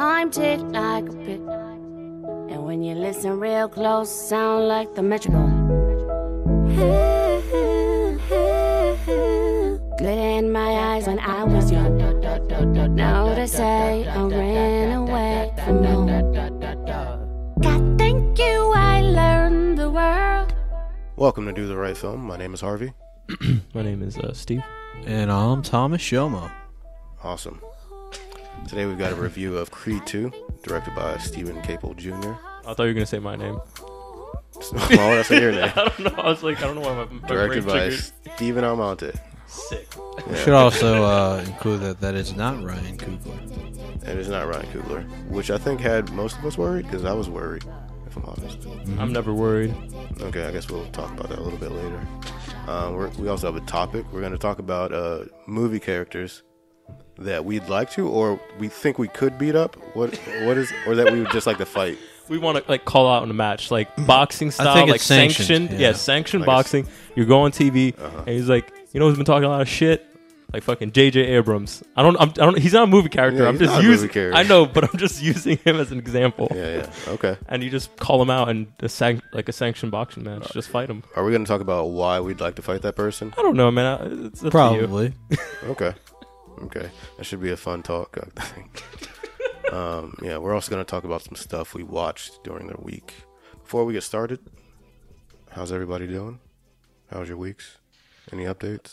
time tick like a pick. And when you listen real close, sound like the metronome. Glitter in my eyes when I was young. Now they say I ran away from home. God, thank you, I learned the world. Welcome to Do the Right Film. My name is Harvey. My name is uh, Steve. And I'm Thomas Shomo. Awesome. Today we've got a review of Creed 2, directed by Steven Caple Jr. I thought you were gonna say my name. Why would I say your name? I don't know. I was like, I don't know why my, my Directed brain by triggered. Stephen Almonte. Sick. Yeah. Should also uh, include that that is not Ryan Coogler. It's not Ryan Coogler, which I think had most of us worried because I was worried, if I'm honest. I'm never worried. Okay, I guess we'll talk about that a little bit later. Um, we're, we also have a topic. We're going to talk about uh, movie characters that we'd like to, or we think we could beat up. What, what is, or that we would just like to fight. We want to like call out in a match, like boxing style, think like it's sanctioned, sanctioned. Yeah, yeah. sanctioned Like a s- boxing. You go on TV, Uh-huh. and he's like, you know, who's been talking a lot of shit. Like fucking J.J. Abrams. I don't. I'm, I don't. He's not a movie character. Yeah, I'm he's just not a movie using. character. I know, but I'm just using him as an example. Yeah, yeah. Okay. And you just call him out and a san- like a sanctioned boxing match. Just fight him. Are we going to talk about why we'd like to fight that person? I don't know, man. I- It's up to you. Probably. Okay. Okay. That should be a fun talk, I think. um, yeah, we're also going to talk about some stuff we watched during the week. Before we get started, how's everybody doing? How's your weeks? Any updates?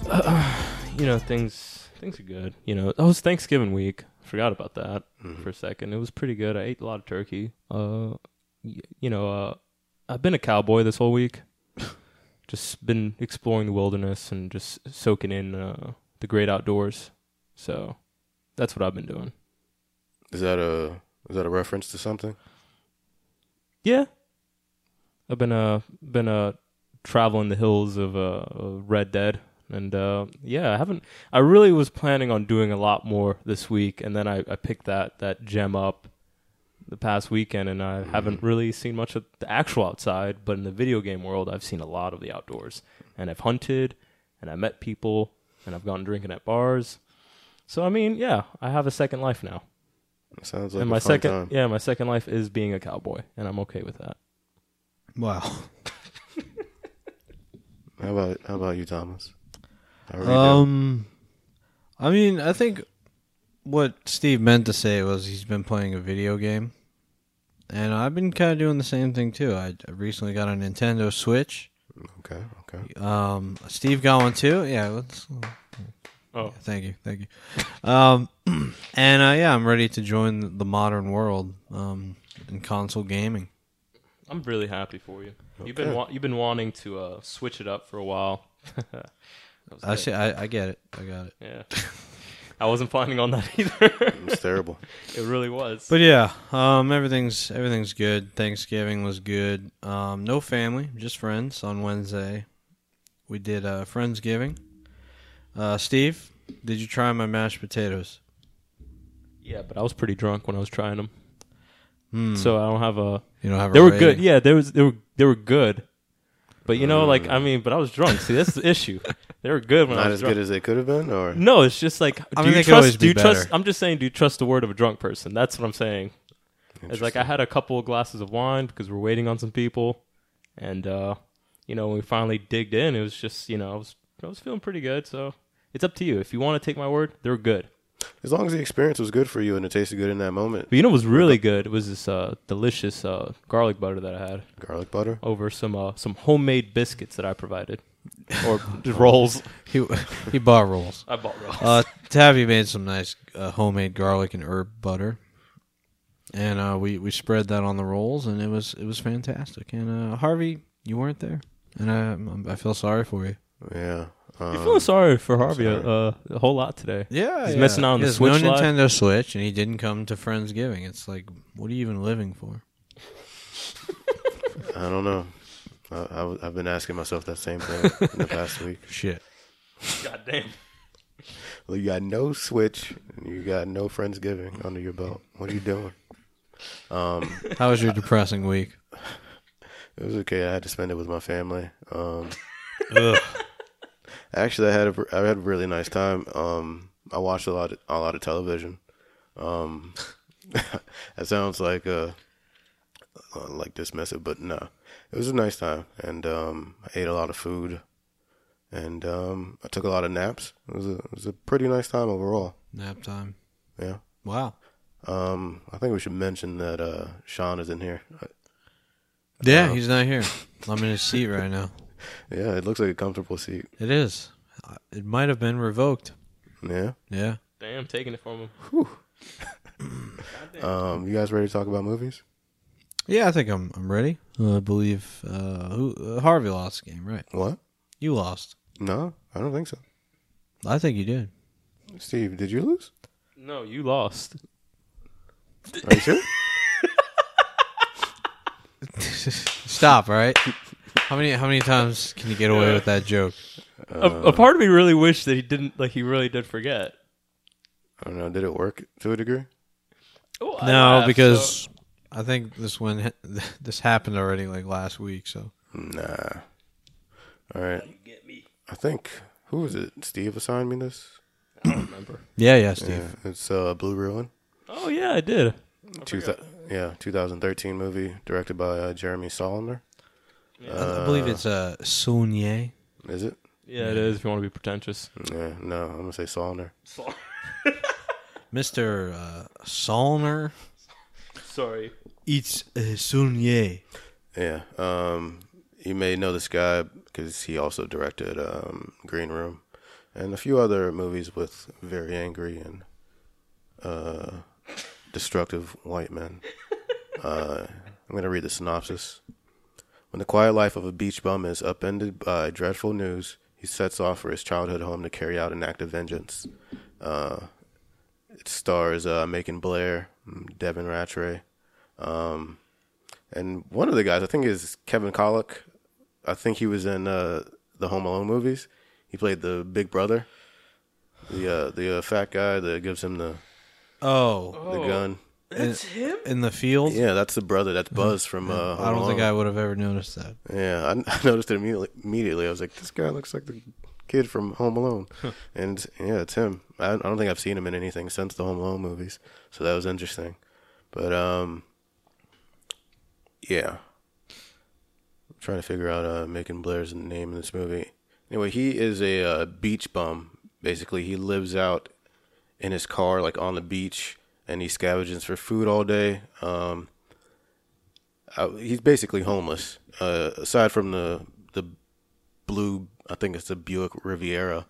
you know things things are good you know it was thanksgiving week forgot about that Mhm. for a second it was pretty good i ate a lot of turkey uh y- you know uh i've been a cowboy this whole week just been exploring the wilderness and just soaking in uh the great outdoors so that's what i've been doing. Is that a is that a reference to something? yeah. I've been uh been uh traveling the hills of uh red dead. And uh yeah i haven't i really was planning on doing a lot more this week. And then i, I picked that that gem up the past weekend. And i haven't really seen much of the actual outside. But in the video game world i've seen a lot of the outdoors. And i've hunted and i met people and i've gone drinking at bars so i mean yeah i have a second life now Sounds like and a my fun second time. yeah my second life is being a cowboy and i'm okay with that Wow. How about how about you, Thomas? How are doing? Um, I mean, I think what Steve meant to say was he's been playing a video game, and I've been kind of doing the same thing too. I I recently got a Nintendo Switch. Okay, okay. Um, Steve got one too. Yeah, let's. Oh Thank you, thank you. Um, and uh, yeah, I'm ready to join the modern world. Um, in console gaming. I'm really happy for you. You've been wa- you've been wanting to uh, switch it up for a while. I good. see. I, I get it. I got it. Yeah, I wasn't planning on that either. it was terrible. it really was. But yeah, um, everything's everything's good. Thanksgiving was good. Um, no family, just friends. On Wednesday, we did uh, friendsgiving. Uh, Steve, did you try my mashed potatoes? yeah, but I was pretty drunk when I was trying them, Hmm. so I don't have a. you don't have. A They were rating? good. Yeah, they was they were they were good. But you know, like Mm. I mean, but I was drunk. See, that's the issue. They were good when I Not was as drunk. good as they could have been, or no, it's just like, I do mean, you they could always trust? Do be you trust? better. I'm just saying, do you trust the word of a drunk person? That's what I'm saying. It's like I had a couple of glasses of wine because we're waiting on some people, and uh, you know when we finally digged in, it was just you know I was I was feeling pretty good. So it's up to you if you want to take my word. They're good. as long as the experience was good for you and it tasted good in that moment. But you know what was really good? It was this uh, delicious uh, garlic butter that I had Garlic butter. over some uh, some homemade biscuits that I provided, or rolls. He he bought rolls. I bought rolls. Uh, Tabby made some nice uh, homemade garlic and herb butter, and uh, we we spread that on the rolls, and it was it was fantastic. And uh, Harvey, you weren't there, and I I feel sorry for you. Yeah. Um, You're feeling sorry for Harvey sorry. uh, a whole lot today. Yeah, He's missing out on He the has Switch No Live. Nintendo Switch, and he didn't come to Friendsgiving. It's like, what are you even living for? I don't know. I, have been asking myself that same thing in the past week. Shit. God damn. Well, you got no Switch, and you got no Friendsgiving under your belt. What are you doing? Um, How was your depressing week? it was okay. I had to spend it with my family. Um, Ugh. Actually, I had a, I had a really nice time. Um, I watched a lot of, a lot of television. Um, that sounds like uh, like dismissive, but no, it was a nice time, and um, I ate a lot of food, and um, I took a lot of naps. It was a it was a pretty nice time overall. Nap time. Yeah. Wow. Um, I think we should mention that uh, Sean is in here. Yeah, Uh, he's not here. I'm in his seat right now. Yeah, it looks like a comfortable seat. It is. It might have been revoked. Yeah. Yeah. Damn, taking it from him. Um, you guys ready to talk about movies? Yeah, I think I'm I'm ready. Uh, I believe uh, who uh, Harvey lost the game, right? What? You lost. No, I don't think so. I think you did. Steve, did you lose? No, you lost. Are you sure? Stop, all right? How many how many times can you get away with that joke? a, a part of me really wished that he didn't. Like he really did forget. I don't know. Did it work to a degree? Oh, I No, laughed, because so- I think this one this happened already like last week. So Nah. All right. I think who was it? Steve assigned me this. I don't remember. yeah, yeah, Steve. Yeah, it's uh, Blue Ruin. Oh yeah, I did. Two thou- yeah, 2013 movie directed by uh, Jeremy Solomon. I, I believe it's uh, Saulnier. Is it? Yeah, it is. If you want to be pretentious. Yeah, no, I'm gonna say Solomon. Mr. Uh, Solner. Sorry. It's uh, Saulnier. Yeah. Um, you may know this guy because he also directed um, Green Room and a few other movies with very angry and uh, destructive white men. Uh, I'm going to read the synopsis. When the quiet life of a beach bum is upended by dreadful news, he sets off for his childhood home to carry out an act of vengeance. Uh, it stars uh, Macon Blair, Devin Ratray, um, and one of the guys, I think, is Kevin Kolack. I think he was in uh, the Home Alone movies. He played the big brother, the uh, the uh, fat guy that gives him the Oh, the gun. That's him. in the field. Yeah, that's the brother. That's Buzz from. Uh, I don't think I would have ever noticed that. Yeah, I, I noticed it immediately. Immediately, I was like, "This guy looks like the kid from Home Alone," and yeah, it's him. I, I don't think I've seen him in anything since the Home Alone movies, so that was interesting. But um, yeah, I'm trying to figure out uh, Macon Blair's name in this movie. Anyway, he is a uh, beach bum. Basically, he lives out in his car, like on the beach, and he scavenges for food all day. Um, uh, he's basically homeless. Uh, aside from the the blue, I think it's the Buick Riviera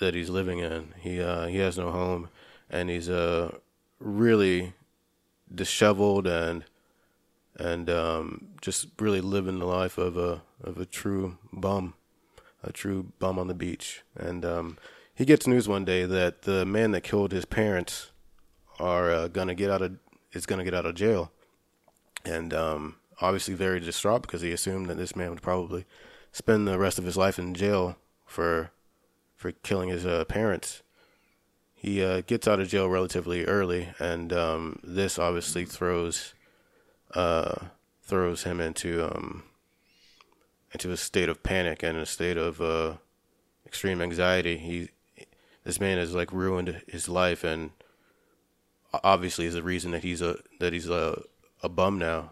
that he's living in. He uh, he has no home, and he's uh really disheveled and and um, just really living the life of a of a true bum, a true bum on the beach. And um, he gets news one day that the man that killed his parents are uh, gonna get out of is gonna get out of jail and um, obviously very distraught because he assumed that this man would probably spend the rest of his life in jail for for killing his uh, parents. He uh, gets out of jail relatively early, and um, this obviously throws uh, throws him into um, into a state of panic and a state of uh, extreme anxiety. He this man has like ruined his life, and obviously is the reason that he's a that he's a a bum now,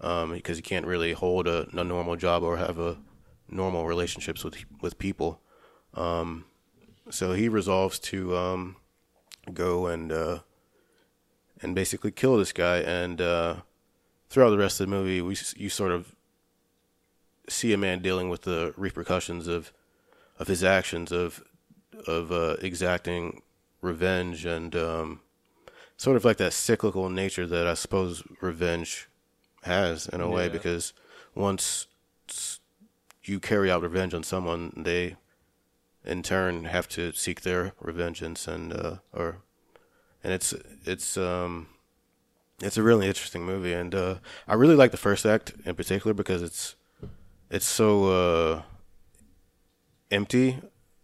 um, because he can't really hold a, a normal job or have a normal relationships with with people. Um, so he resolves to um, go and uh, and basically kill this guy. And uh, throughout the rest of the movie, we you sort of see a man dealing with the repercussions of of his actions of of uh, exacting revenge and um, sort of like that cyclical nature that I suppose revenge has in a way because once you carry out revenge on someone, they in turn have to seek their revengeance and uh, or and it's it's um it's a really interesting movie and uh, I really like the first act in particular because it's it's so uh, empty.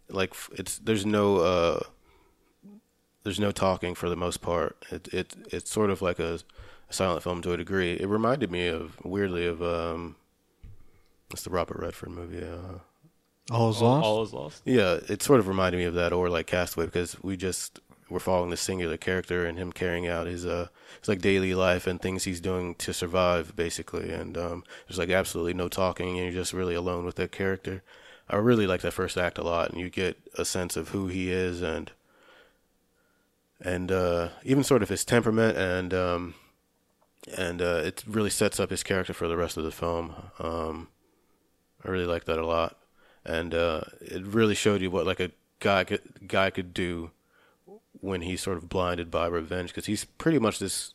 Like it's there's no uh, there's no talking for the most part. It it it's sort of like a, a silent film to a degree. It reminded me of weirdly of um, it's the Robert Redford movie. Uh, All is All, lost. all is lost. yeah, it sort of reminded me of that, or like Castaway, because we just we're following this singular character and him carrying out his uh his like daily life and things he's doing to survive basically and um there's like absolutely no talking and you're just really alone with that character i really like that first act a lot and you get a sense of who he is and and uh even sort of his temperament and um and uh it really sets up his character for the rest of the film. Um i really like that a lot. And uh it really showed you what like a guy could guy could do when he's sort of blinded by revenge because he's pretty much this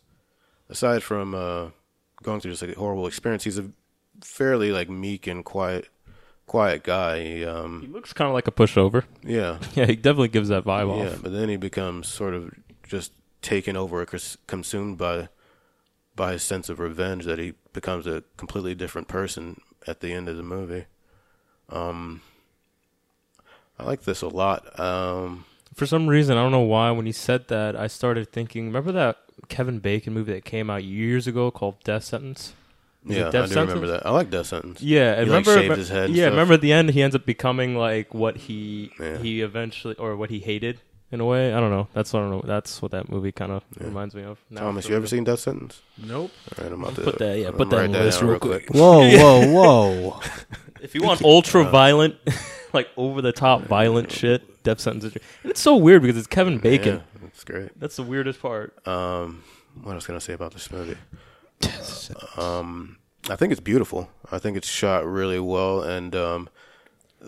aside from uh going through this like a horrible experience he's a fairly like meek and quiet quiet guy he, He um looks kind of like a pushover. yeah Yeah, he definitely gives that vibe yeah off. Yeah, but then he becomes sort of just taken over consumed by by his sense of revenge that he becomes a completely different person at the end of the movie um i like this a lot um For some reason, I don't know why. When he said that, I started thinking. Remember that Kevin Bacon movie that came out years ago called Death Sentence? Was it yeah i do Death remember that i like death sentence Yeah, and He, like, remember, shaved his head and yeah, stuff. remember at the end he ends up becoming like what he Yeah. he eventually or what he hated in a way. I don't know. That's what I don't know. That's what that movie kind of Yeah. reminds me of. Now thomas you ever seen death sentence Nope. all right i'm about to Put that- yeah, I'm put that write on the list down real quick. Whoa, whoa, whoa! If you want ultra violent, like over the top violent shit, Death Sentence. is- And it's so weird because it's Kevin Bacon. yeah, that's great That's the weirdest part. um what else can i say about this movie um i think it's beautiful i think it's shot really well and um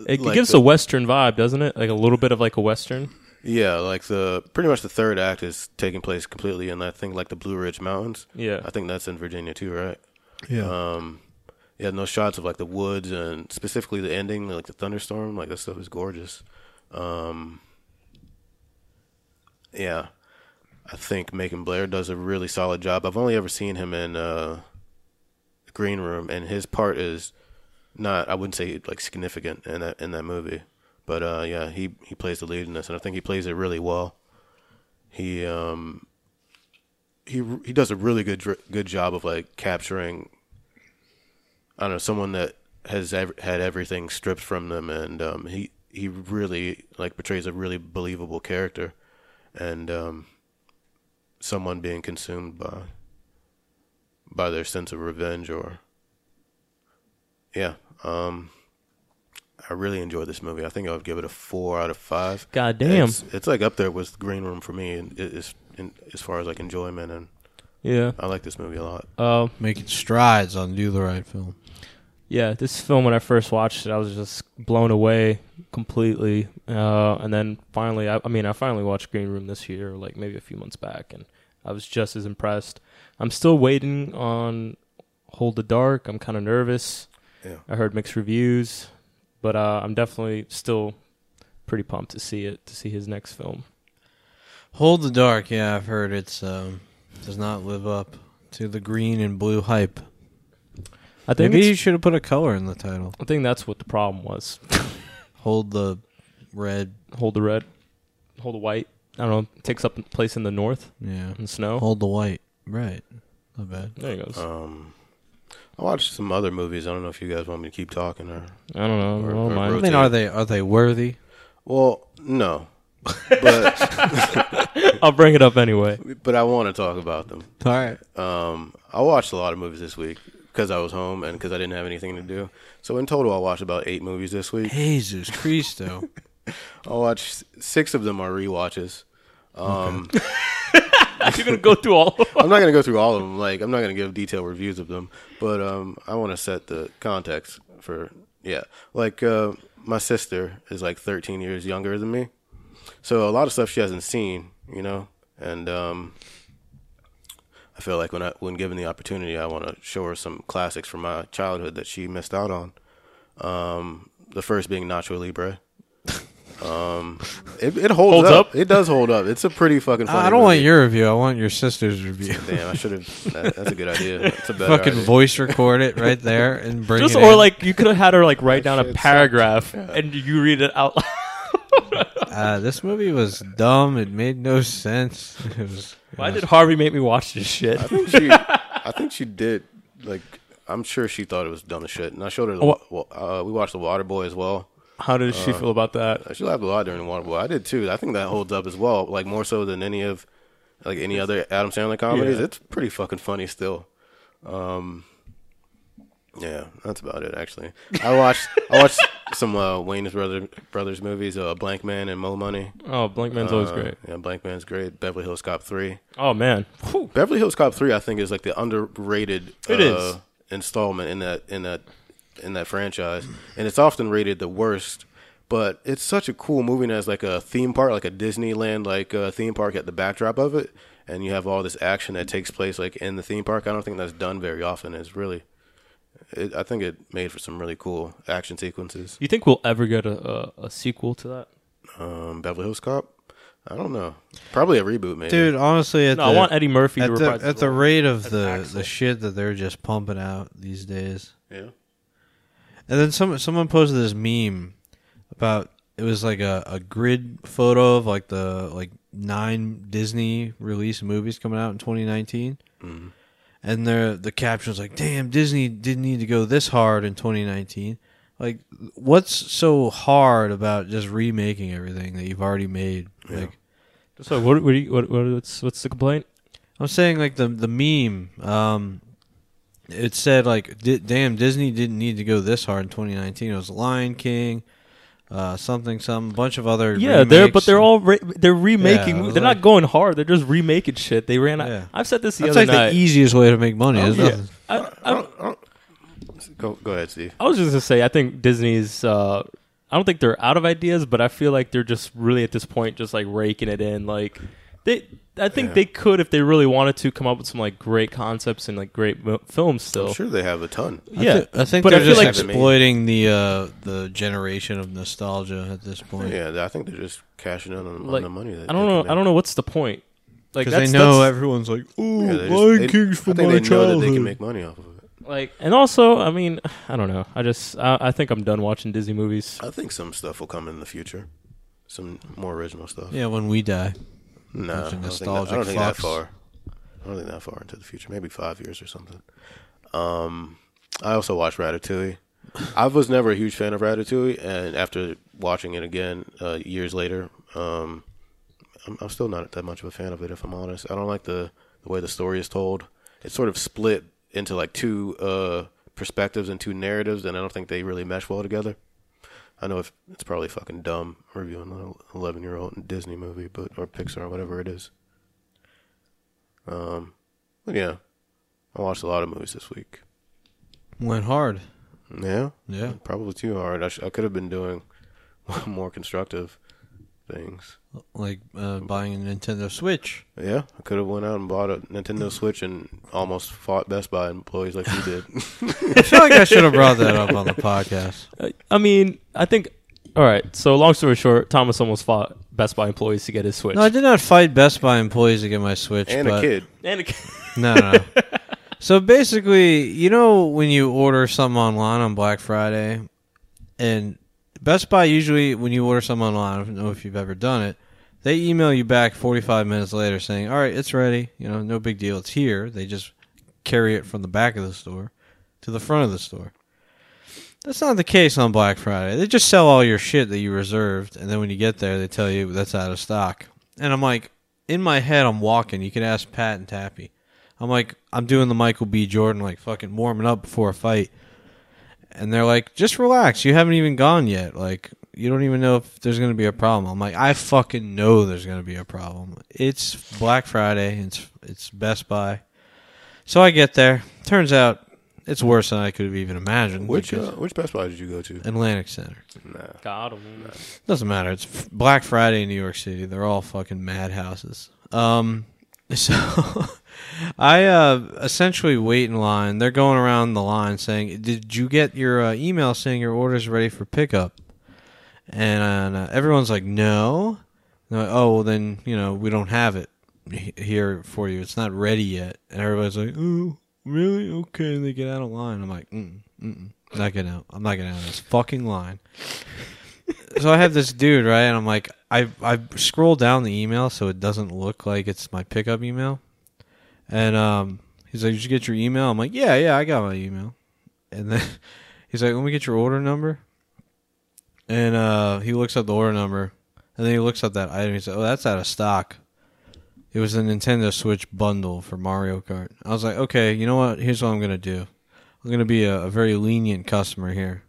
It like gives the- a western vibe, doesn't it? Like a little bit of like a western. Yeah, like the pretty much the third act is taking place completely in I think like the Blue Ridge Mountains. Yeah. I think that's in Virginia too, right? Yeah. Um, yeah, and those shots of like the woods and specifically the ending, like the thunderstorm, like that stuff is gorgeous. Um, yeah, I think Macon Blair does a really solid job. I've only ever seen him in uh, Green Room, and his part is not I wouldn't say like significant in that in that movie, but uh, yeah, he he plays the lead in this, and I think he plays it really well. He um he he does a really good good job of like capturing I don't know someone that has had everything stripped from them, and um, he he really like portrays a really believable character, and um, someone being consumed by by their sense of revenge or yeah. Um, I really enjoyed this movie. I think I would give it a four out of five. God damn. It's, it's like up there with Green Room for me, and it is in, as far as like enjoyment, and Yeah. I like this movie a lot. Uh, Making strides on Do the Right Film. Yeah. This film, when I first watched it, I was just blown away completely. Uh, and then finally, I, I mean, I finally watched Green Room this year, like maybe a few months back, and I was just as impressed. I'm still waiting on Hold the Dark. I'm kind of nervous. Yeah. I heard mixed reviews, but uh, I'm definitely still pretty pumped to see it, to see his next film. Hold the Dark. Yeah, I've heard it's um, does not live up to the green and blue hype. I think Maybe you should have put a color in the title. I think that's what the problem was. Hold the red. Hold the red, hold the white. I don't know. It takes up place in the north Yeah. in snow. Hold the white. Right. Not bad. there he goes. Um, I watched some other movies. I don't know if you guys want me to keep talking or. I don't know. or- I don't or mind. I mean, rotate. are they are they worthy? Well, no, but I'll bring it up anyway. but I want to talk about them. All right. Um, I watched a lot of movies this week because I was home and because I didn't have anything to do. So in total, I watched about eight movies this week. Jesus Christo. I watched six of them are rewatches. Um, You're gonna go through all. of them. I'm not gonna go through all of them. Like I'm not gonna give detailed reviews of them, but um, I want to set the context for yeah. Like uh, my sister is like 13 years younger than me, so a lot of stuff she hasn't seen, you know, and um, I feel like when I when given the opportunity, I want to show her some classics from my childhood that she missed out on. Um, the first being Nacho Libre. Um, it, it holds, Holds up. up? It does hold up. It's a pretty fucking. Funny I don't want your review. I want your sister's review. Damn, I should have. That, that's a good idea. That's a better Fucking idea. voice record it right there and bring Just it or in. like you could have had her like write down a shit paragraph and you read it out loud. Uh, this movie was dumb. It made no sense. It was. Why did Harvey make me watch this shit? I think she. I think she did. Like, I'm sure she thought it was dumb as shit. And I showed her. The, What? well, uh, we watched The Waterboy as well. How did she Uh, feel about that? She laughed a lot during The Waterboy. I did too. I think that holds up as well. Like more so than any of like any other Adam Sandler comedies. Yeah. It's pretty fucking funny still. Um, yeah, that's about it. Actually, I watched I watched some uh, Wayans brother brothers movies, uh, Blankman and Mo Money. Oh, Blankman's always Uh, great. Yeah, Blankman's great. Beverly Hills Cop three. Oh man, Whew. Beverly Hills Cop three, I think, is like the underrated It uh, is. installment in that in that in that franchise, and it's often rated the worst. But it's such a cool movie and has like a theme park, like a Disneyland like uh, theme park at the backdrop of it, and you have all this action that takes place like in the theme park. I don't think that's done very often. It's really, it, I think it made for some really cool action sequences. you think we'll ever get a, a, a sequel to that? Um, Beverly Hills Cop, I don't know, probably a reboot maybe. Dude, honestly, at No, the, I want Eddie Murphy at to the, at the rate of the Axel. the shit that they're just pumping out these days. yeah, And then some someone posted this meme about it was like a, a grid photo of like the like nine Disney release movies coming out in 2019. Mhm. And the the caption was like, "Damn, Disney didn't need to go this hard in 2019." Like, what's so hard about just remaking everything that you've already made? Yeah. Like, So what? What, you, what, what? What's what's the complaint? I'm saying like the the meme. Um, it said like, "D- "Damn, Disney didn't need to go this hard in 2019." It was Lion King, uh, something, some bunch of other. Yeah, they're but they're all re- they're remaking. Yeah, they're like- not going hard. They're just remaking shit. They ran. out Yeah. I've said this the That's other like night. the easiest way to make money. Oh, There's yeah. I, I I, go go ahead, Steve. I was just gonna say, I think Disney's. Uh, I don't think they're out of ideas, but I feel like they're just really at this point just like raking it in. Like they, I think Yeah. they could if they really wanted to come up with some like great concepts and like great mo- films. Still, I'm sure they have a ton. I yeah. I think But I they're feel just like- exploiting the uh, the generation of nostalgia at this point. Yeah, I think they're just cashing in on, Like, on the money. That I don't know. can I don't know what's the point. Like Because they know that's- everyone's like, "Ooh, make. Yeah, they just- Lion they- King's I from think my they know childhood." that they can make money off of it. like, and also, I mean, I don't know. I just, I, I think I'm done watching Disney movies. I think some stuff will come in the future, some more original stuff. yeah, when we die. No, I don't think, that, I don't think that far. I don't think that far into the future. Maybe five years or something. Um, I also watched Ratatouille. I was never a huge fan of Ratatouille, and after watching it again uh, years later, um, I'm, I'm still not that much of a fan of it. If I'm honest, I don't like the the way the story is told. It's sort of split into like two uh, perspectives and two narratives, and I don't think they really mesh well together. I know if it's probably fucking dumb reviewing an 11 year old Disney movie, but or Pixar or whatever it is. Um, but yeah, I watched a lot of movies this week. Went hard. Yeah, Yeah. probably too hard. I, sh- I could have been doing more constructive things. Like uh, buying a Nintendo Switch. Yeah, I could have went out and bought a Nintendo Switch and almost fought Best Buy employees like you did. I feel like I should have brought that up on the podcast. I mean, I think. All right. So, long story short, Thomas almost fought Best Buy employees to get his Switch. No, I did not fight Best Buy employees to get my Switch. and but a kid. and a, No, no. no. so basically, you know when you order something online on Black Friday, and Best Buy usually when you order something online, I don't know if you've ever done it, they email you back 45 minutes later saying, "All right, it's ready. You know, no big deal. It's here." They just carry it from the back of the store to the front of the store. That's not the case on Black Friday. They just sell all your shit that you reserved, and then when you get there, they tell you that's out of stock. And I'm like, in my head, I'm walking. You can ask Pat and Tabby. I'm like, I'm doing the Michael B. Jordan, like fucking warming up before a fight. And they're like, just relax. You haven't even gone yet. Like, you don't even know if there's going to be a problem. I'm like, I fucking know there's going to be a problem. It's Black Friday. It's it's Best Buy. So I get there. Turns out it's worse than I could have even imagined. Which uh, which Best Buy did you go to? Atlantic Center. Nah. God, um, Doesn't matter. It's Black Friday in New York City. They're all fucking madhouses. Um, so I uh, essentially wait in line. They're going around the line saying, "Did you get your uh, email saying your order's ready for pickup?" And uh, everyone's like, "No." Like, oh well, then you know we don't have it here for you. It's not ready yet. And everybody's like, "Oh, really? Okay." And they get out of line. I'm like, mm, mm, mm. "Not getting out. I'm not getting out of this fucking line." so I have this dude, right? And I'm like, I I scroll down the email so it doesn't look like it's my pickup email. And um, he's like, "Did you get your email?" I'm like, "Yeah, yeah, I got my email." And then he's like, "Let me get your order number." and uh, he looks up the order number, and then he looks up that item. He said, "Oh, that's out of stock." It was a Nintendo Switch bundle for Mario Kart. I was like, "Okay, you know what? Here's what I'm gonna do. I'm gonna be a, a very lenient customer here,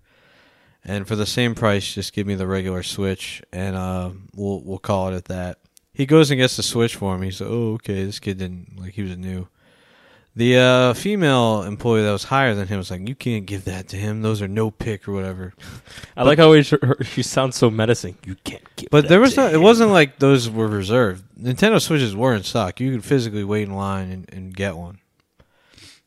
and for the same price, just give me the regular Switch, and uh, we'll we'll call it at that." He goes and gets the Switch for me. He's like, "Oh, okay." This kid didn't like he was new. The uh, female employee that was higher than him was like, "You can't give that to him. Those are no pick or whatever." I like how he, her, she sounds so menacing. You can't give. But there was no. It wasn't like those were reserved. Nintendo Switches were in stock. You could physically wait in line and, and get one.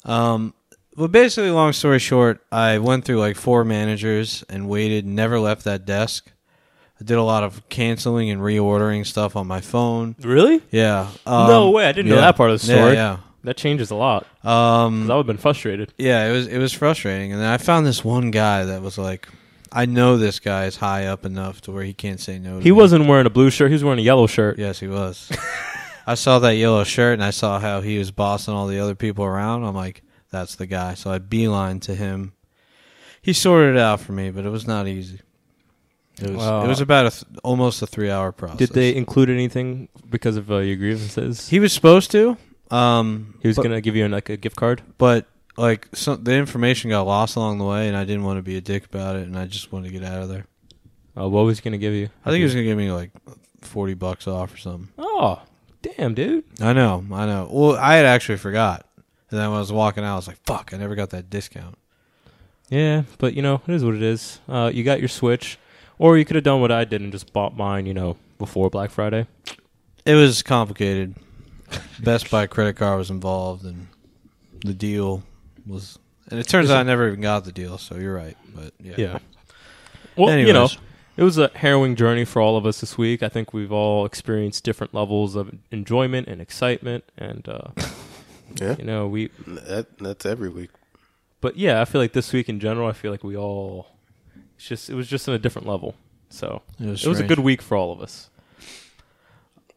Um, but basically, long story short, I went through like four managers and waited. Never left that desk. I did a lot of canceling and reordering stuff on my phone. really. Yeah. Um, no way! I didn't know that part of the story. Yeah. That changes a lot. yeah. Um, I would have been frustrated. Yeah, it was it was frustrating, and then I found this one guy that was like, I know this guy is high up enough to where he can't say no. To He me. wasn't wearing a blue shirt. He was wearing a yellow shirt. Yes, he was. I saw that yellow shirt, and I saw how he was bossing all the other people around. I'm like, that's the guy. So I beeline to him. He sorted it out for me, but it was not easy. It was Wow. it was about a th- almost a three hour process. Did they include anything because of uh, your grievances? He was supposed to. Um, He was but- gonna give you like a gift card. but like some, the information got lost along the way, and I didn't want to be a dick about it, and I just wanted to get out of there. Uh, what was he gonna give you? I think he was gonna give me like forty bucks off or something. Oh, damn, dude. I know, I know. Well, I had actually forgot, and then when I was walking out, I was like, "Fuck, I never got that discount." Yeah, but you know, it is what it is. Uh, you got your Switch, or you could have done what I did and just bought mine. You know, before Black Friday. It was complicated. Best Buy credit card was involved, and the deal was. And it turns out I never even got the deal. So you're right, but yeah. Yeah. Well, Anyways, you know, it was a harrowing journey for all of us this week. I think we've all experienced different levels of enjoyment and excitement, and uh, Yeah, you know, we. that that's every week. But yeah, I feel like this week in general, I feel like we all. It's just it was just on a different level. So it was, it was a good week for all of us.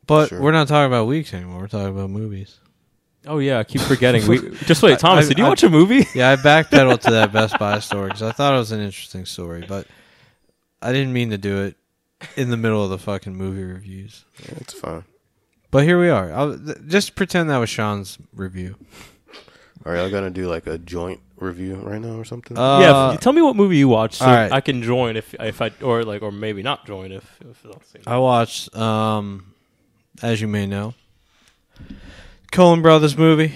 But Sure. we're not talking about weeks anymore. We're talking about movies. Oh yeah, I keep forgetting. we just wait, Thomas. I- did you I- watch a movie? Yeah, I backpedaled to that Best Buy story because I thought it was an interesting story, but I didn't mean to do it in the middle of the fucking movie reviews. Yeah, it's fine. But here we are. I'll, th- just pretend that was Sean's review. All right, y'all gonna do like a joint review right now or something. Uh, yeah, f- tell me what movie you watched, so all right. I can join if if I or like or maybe not join if if it's not the same. I watched, um, as you may know, Coen Brothers movie,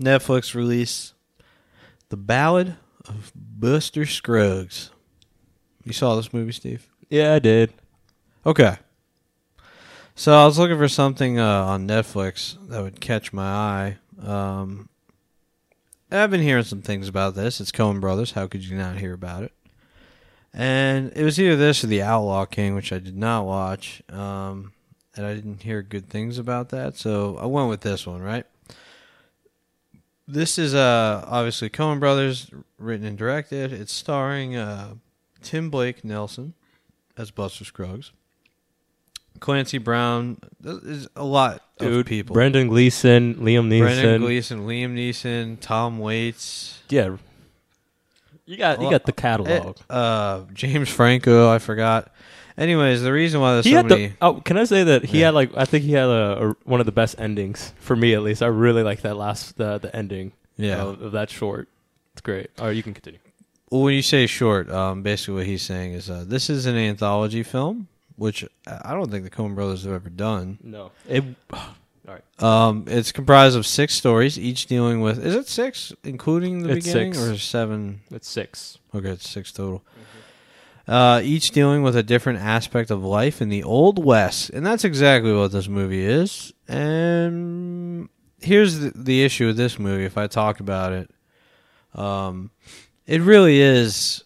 Netflix release, The Ballad of Buster Scruggs. You saw this movie, Steve? Yeah, I did. Okay. So I was looking for something uh, on Netflix that would catch my eye. Um, I've been hearing some things about this. It's Coen Brothers. How could you not hear about it? And it was either this or The Outlaw King, which I did not watch. Um, and I didn't hear good things about that. So I went with this one, right? This is uh, obviously Coen Brothers, written and directed. It's starring uh, Tim Blake Nelson as Buster Scruggs. Clancy Brown. There's a lot Dude, people. Brendan Gleeson, Liam Neeson. Brendan Gleeson, Liam Neeson, Tom Waits. Yeah, you got you got the catalog. Uh, James Franco, I forgot. Anyways, the reason why there's he so had many. the. Oh, can I say that he Yeah. had like I think he had a, a one of the best endings for me at least. I really like that last the the ending. Yeah. Of, of that short. It's great. All right, you can continue. Well, when you say short, um, basically what he's saying is uh, this is an anthology film, which I don't think the Coen Brothers have ever done. No, it. All right. Um, it's comprised of six stories, each dealing with. Is it six, including the It's beginning, six. or seven? It's six. Okay, it's six total. Uh, each dealing with a different aspect of life in the Old West, and that's exactly what this movie is. And here's the, the issue with this movie. If I talk about it, um, it really is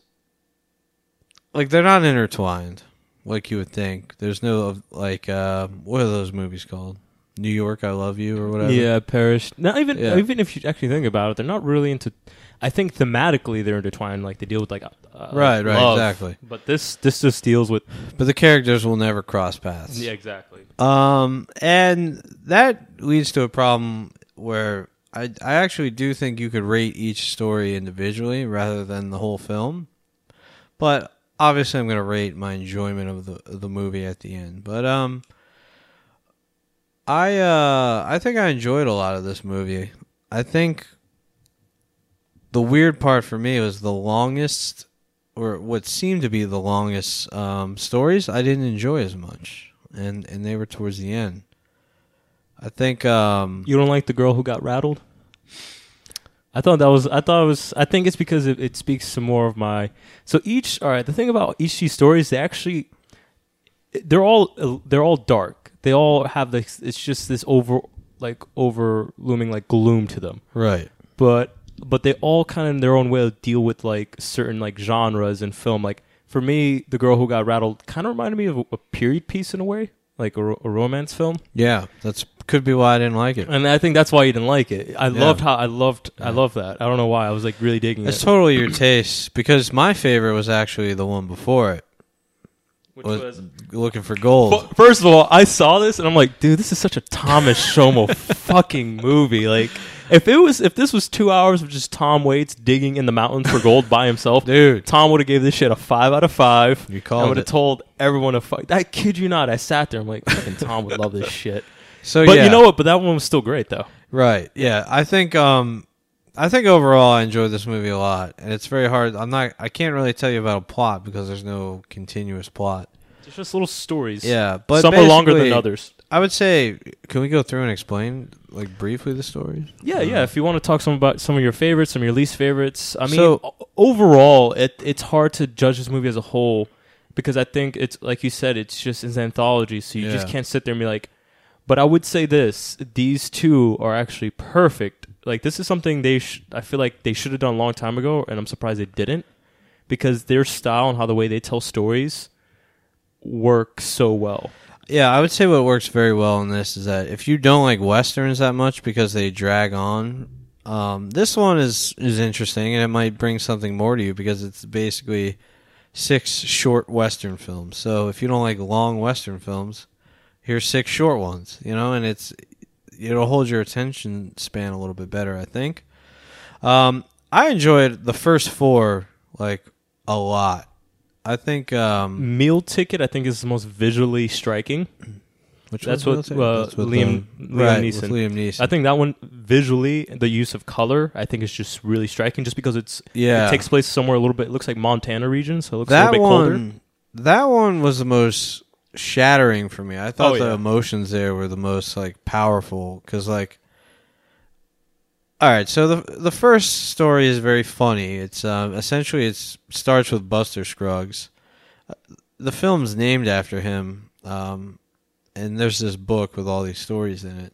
like they're not intertwined, like you would think. There's no like uh, what are those movies called? New York, I Love You, or whatever. Yeah, Paris. Not even Yeah. even if you actually think about it, they're not really into. I think thematically they're intertwined. Like they deal with like uh, Right, right, love. exactly. But this this just deals with but the characters will never cross paths. yeah exactly. Um, and that leads to a problem where I I actually do think you could rate each story individually rather than the whole film. But obviously I'm gonna rate my enjoyment of the of the movie at the end, but um, I uh I think I enjoyed a lot of this movie. I think the weird part for me was the longest, or what seemed to be the longest um, stories. I didn't enjoy as much, and and they were towards the end. I think um, You don't like the girl who got rattled? I thought that was. I thought it was. I think it's because it, it speaks to more of my. So each. All right. The thing about each these stories, they actually, they're all they're all dark. They all have this. It's just this over like over looming like gloom to them. right. But but they all kind of in their own way deal with like certain like genres in film. Like for me, the girl who got rattled kind of reminded me of a, a period piece in a way, like a, a romance film. Yeah, that's could be why I didn't like it. And I think that's why you didn't like it. I Yeah. loved how I loved I loved that. I don't know why. I was like really digging It's it. totally your taste because my favorite was actually the one before it. Which was- was- Looking for gold. Well, first of all, I saw this and I'm like, dude, this is such a Thomas Shomo fucking movie. Like, if it was, if this was two hours of just Tom Waits digging in the mountains for gold by himself, Dude. Tom would have gave this shit a five out of five. You called I would have it. told everyone to fuck. I kid you not. I sat there. I'm like, fucking Tom would love this shit. So But yeah, you know what? But that one was still great though. right? Yeah, I think um, I think overall I enjoyed this movie a lot, and it's very hard. I'm not. I can't really tell you about a plot because there's no continuous plot. It's just little stories. Yeah, but some are longer than others. I would say, can we go through and explain like briefly the stories? Yeah, yeah. If you want to talk some about some of your favorites, some of your least favorites. I mean, So- overall, it it's hard to judge this movie as a whole because I think it's like you said, it's just an anthology, so you just can't sit there and be like. But I would say this: these two are actually perfect. Like this is something they, sh- I feel like they should have done a long time ago, and I'm surprised they didn't because their style and how the way they tell stories work so well. Yeah, I would say what works very well in this is that if you don't like westerns that much because they drag on, um, this one is is interesting and it might bring something more to you because it's basically six short western films. So if you don't like long western films, here's six short ones, you know, and it's it'll hold your attention span a little bit better, I think. Um, I enjoyed the first four like a lot. I think um, Meal Ticket, I think, is the most visually striking. which That's what, uh, that's what Liam- the- Liam right, Neeson. Liam Neeson. I think that one visually, the use of color, I think is just really striking. Just because it's Yeah. it takes place somewhere a little bit. It looks like Montana region, so it looks a little bit one, colder. that one was the most shattering for me. I thought Oh, the yeah. emotions there were the most like powerful because like. All right, so the the first story is very funny. It's um, essentially it starts with Buster Scruggs. Uh, The film's named after him, um, and there's this book with all these stories in it.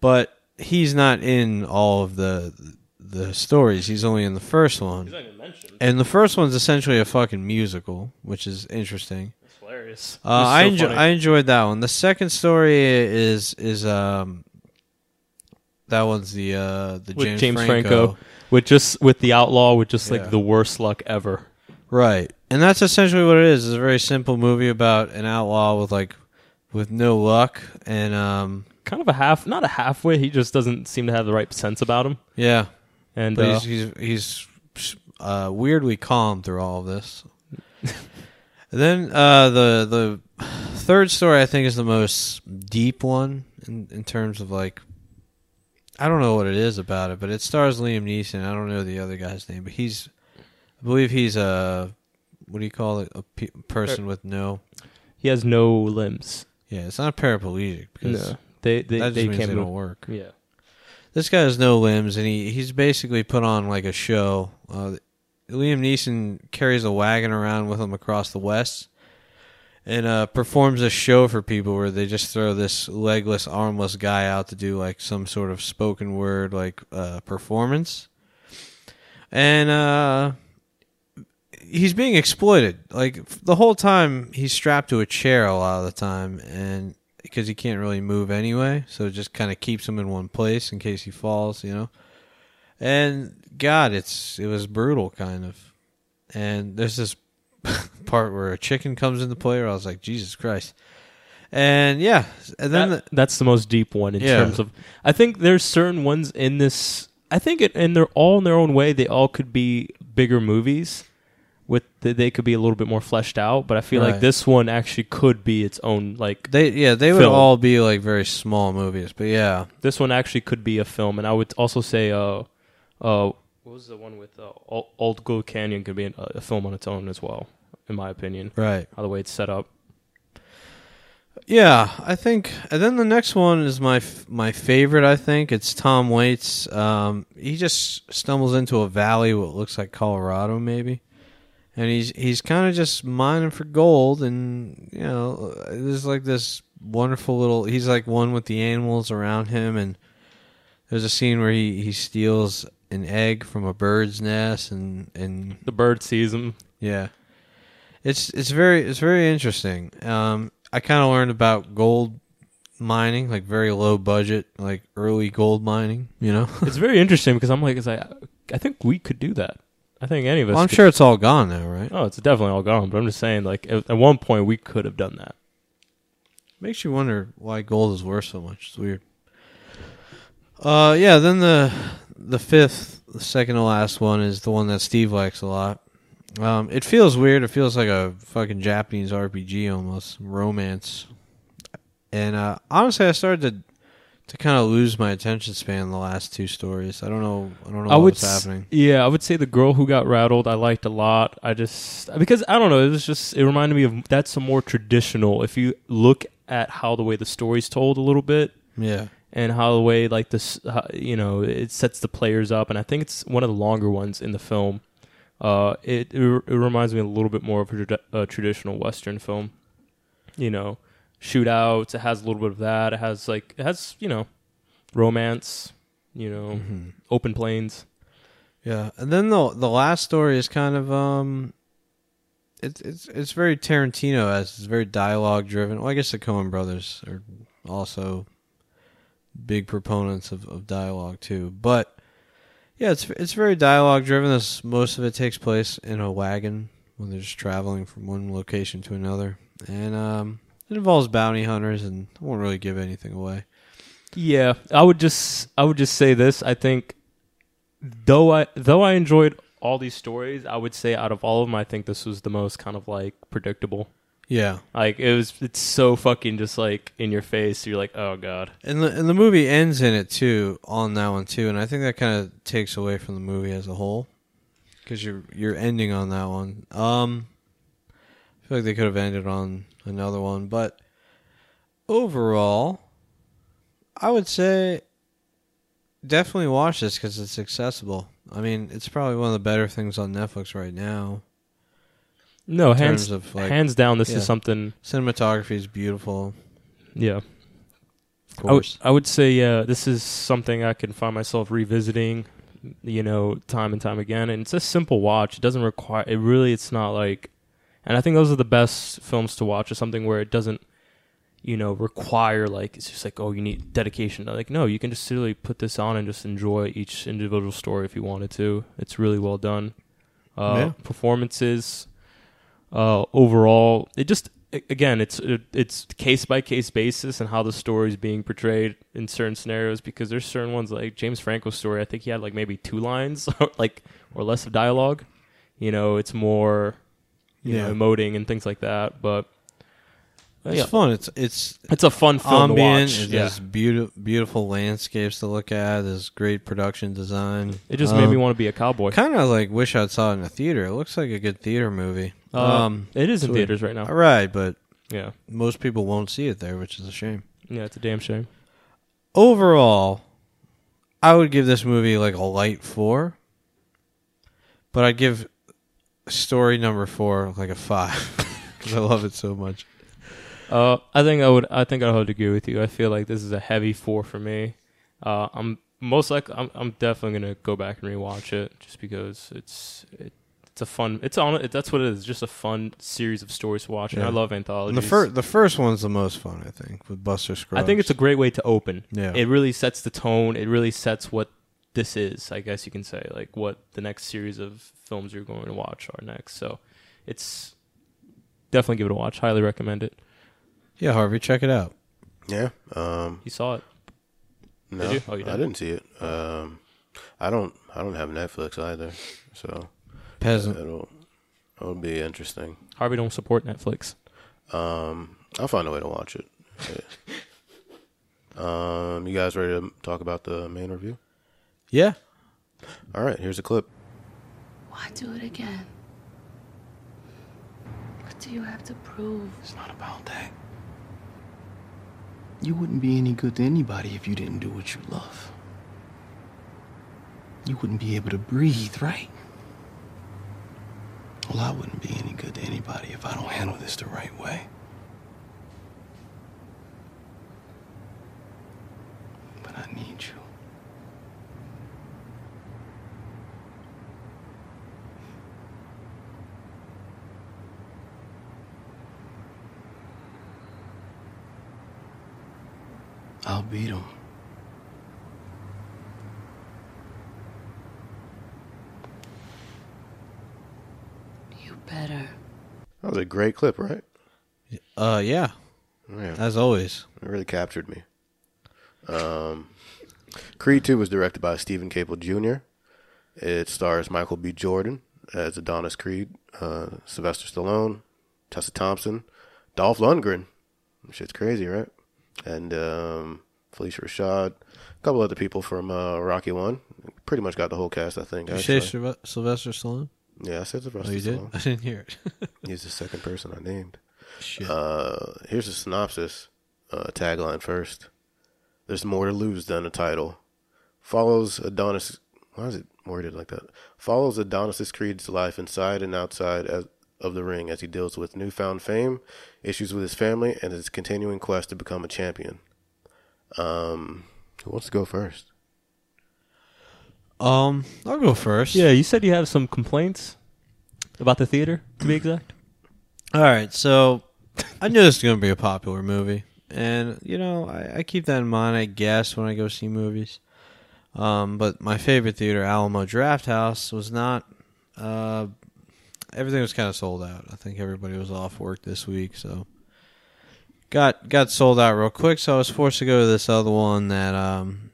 But he's not in all of the the stories. He's only in the first one. And the first one's essentially a fucking musical, which is interesting. Hilarious. Uh, I enjoy, I enjoyed that one. The second story is is um that one's the uh the with James, James, Franco. Franco. with just with the outlaw with just Yeah. like the worst luck ever. Right. And that's essentially what it is. It's a very simple movie about an outlaw with like with no luck and um Kind of a half, not a halfway. He just doesn't seem to have the right sense about him. yeah, And uh, he's he's he's uh weirdly calm through all of this. and then uh the the third story I think is the most deep one in in terms of like I don't know what it is about it, but it stars Liam Neeson. I don't know the other guy's name, but he's I believe he's a what do you call it? A pe- person with no he has no limbs. Yeah, it's not paraplegic because No, they they, that just they means can't they don't work. Yeah, This guy has no limbs, and he he's basically put on like a show. Uh, Liam Neeson carries a wagon around with him across the West, and uh, performs a show for people where they just throw this legless, armless guy out to do like some sort of spoken word like uh, performance, and uh, he's being exploited. Like the whole time, he's strapped to a chair a lot of the time, and because he can't really move anyway, so it just kind of keeps him in one place in case he falls, you know. And God, it's it was brutal, kind of. And there's this part where a chicken comes into play, where I was like, Jesus Christ. And yeah, and then That- that's the most deep one in Yeah. terms of. I think there's certain ones in this. I think it, and they're all in their own way. They all could be bigger movies. with the, they could be a little bit more fleshed out. But I feel like this one actually could be its own like They yeah, they would Film. all be like very small movies, but yeah, this one actually could be a film. And I would also say uh uh what was the one with uh, Old- Old Gold Canyon could be an, a film on its own as well, in my opinion. right. How the way it's set up. Yeah, I think. And then the next one is my f- my favorite. I think it's Tom Waits. Um, he just stumbles into a valley, what looks like Colorado, maybe, and he's he's kind of just mining for gold, and you know, there's like this wonderful little. He's like one with the animals around him, and there's a scene where he he steals an egg from a bird's nest, and and The bird sees him. yeah, it's it's very it's very interesting. Um, I kind of learned about gold mining, like very low budget, like early gold mining. You know, It's very interesting because I'm like, is I, I think we could do that. I think any of us. well, I'm could- sure it's all gone now, right? Oh, it's definitely all gone. But I'm just saying, like at, at one point we could have done that. Makes you wonder why gold is worth so much. It's weird. Uh, yeah. Then the the fifth, the second to last one is the one that Steve likes a lot. Um, it feels weird. It feels like a fucking Japanese RPG almost, romance. And uh, honestly, I started to to kind of lose my attention span in the last two stories. I don't know. I don't know I what would s- happening. Yeah, I would say the girl who got rattled I liked a lot. I just because I don't know, it was just it reminded me of that's some more traditional. If you look at how the way the story's told a little bit Yeah. And how the way like this how, you know, it sets the players up and I think it's one of the longer ones in the film. Uh it it, it reminds me a little bit more of a, a traditional western film. You know, shootouts, it has a little bit of that. It has like it has, you know, romance, you know, Mhm. open plains. Yeah, and then the the last story is kind of um, it's it's it's very Tarantino as it's very dialogue driven. Well, I guess the Coen Brothers are also big proponents of, of dialogue too, but yeah, it's it's very dialogue driven. This most of it takes place in a wagon when they're just traveling from one location to another, and um, it involves bounty hunters, and I won't really give anything away. Yeah, I would just I would just say this. I think though I though I enjoyed all these stories, I would say out of all of them, I think this was the most kind of like predictable. Yeah, Like it was, it's so fucking just like in your face. You're like, oh god. And the and the movie ends in it too on that one too, and I think that kind of takes away from the movie as a whole because you're you're ending on that one. Um, I feel like they could have ended on another one, but overall, I would say definitely watch this because it's accessible. I mean, it's probably one of the better things on Netflix right now. No, hands of like hands down, this yeah. is something. cinematography is beautiful. Yeah, Of I would course, I would say yeah, this is something I can find myself revisiting. You know, time and time again, and it's a simple watch. It doesn't require. It really, it's not like, and I think those are the best films to watch. Is something where it doesn't, you know, require like it's just like oh you need dedication. Like no, you can just literally put this on and just enjoy each individual story if you wanted to. It's really well done. Uh, Yeah. Performances, uh, overall, it just again it's it, it's case by case basis and how the story is being portrayed in certain scenarios because there's certain ones like James Franco's story. I think he had like maybe two lines like or less of dialogue. You know, it's more you Yeah. know emoting and things like that. But uh, it's yeah, fun. It's it's it's a fun film ambient. to watch. It Yeah. beautiful, beautiful landscapes to look at. There's great production design. It just made Um, me want to be a cowboy. Kind of like wish I'd saw it in a theater. It looks like a good theater movie. Uh, um, it is in theaters right now. all right, but Yeah, most people won't see it there, which is a shame. yeah, it's a damn shame. Overall, I would give this movie like a light four, but I'd give story number four like a five because I love it so much. Uh, I think I would. I think I would agree with you. I feel like this is a heavy four for me. Uh, I'm most likely. I'm, I'm definitely gonna go back and rewatch it just because it's it, it's a fun. It's on. That's what it is. Just a fun series of stories to watch, and Yeah. I love And anthologies. the first, the first one's the most fun, I think, with Buster Scruggs. I think it's a great way to open. yeah. It really sets the tone. It really sets what this is. I guess you can say like what the next series of films you're going to watch are next. So it's definitely give it a watch. Highly recommend it. yeah, Harvey, check it out. Yeah. Um, You saw it. no, you? Oh, you I didn't? didn't see it. Um, I don't. I don't have Netflix either. So I Peasant. It'll, That would be interesting. Harvey don't support Netflix. Um, I'll find a way to watch it. Um, you guys ready to talk about the main review? Yeah. All right, here's a clip. Why do it again? What do you have to prove? It's not about that. You wouldn't be any good to anybody if you didn't do what you love. You wouldn't be able to breathe, right? Well, I wouldn't be any good to anybody if I don't handle this the right way. But I need you. I'll beat him. Better. That was a great clip, right? Uh, yeah. Yeah, As always. it really captured me. Um, Creed 2 was directed by Steven Caple Jr. It stars Michael B. Jordan as Adonis Creed, uh, Sylvester Stallone, Tessa Thompson, Dolph Lundgren. Shit's crazy, right? And um, Phylicia Rashad, a couple other people from uh, Rocky One. Pretty much got the whole cast, I think. Did you say actually. Sylve- Sylvester Stallone? Yeah, I said Sylvester Oh, you did? Stallone. I didn't hear it. He's the second person I named. Shit. Uh, here's a synopsis. Uh, tagline first. There's more to lose than a title. Follows Adonis. Why is it worded like that? Follows Adonis Creed's life inside and outside as, of the ring as he deals with newfound fame, issues with his family, and his continuing quest to become a champion. Um, who wants to go first? Um, I'll go first. Yeah, you said you have some complaints about the theater, to be exact. All right, so I knew this was going to be a popular movie, and you know I, I keep that in mind. I guess when I go see movies, um, but my favorite theater, Alamo Drafthouse, was not. Uh, everything was kind of sold out. I think everybody was off work this week, so got got sold out real quick. So I was forced to go to this other one that um,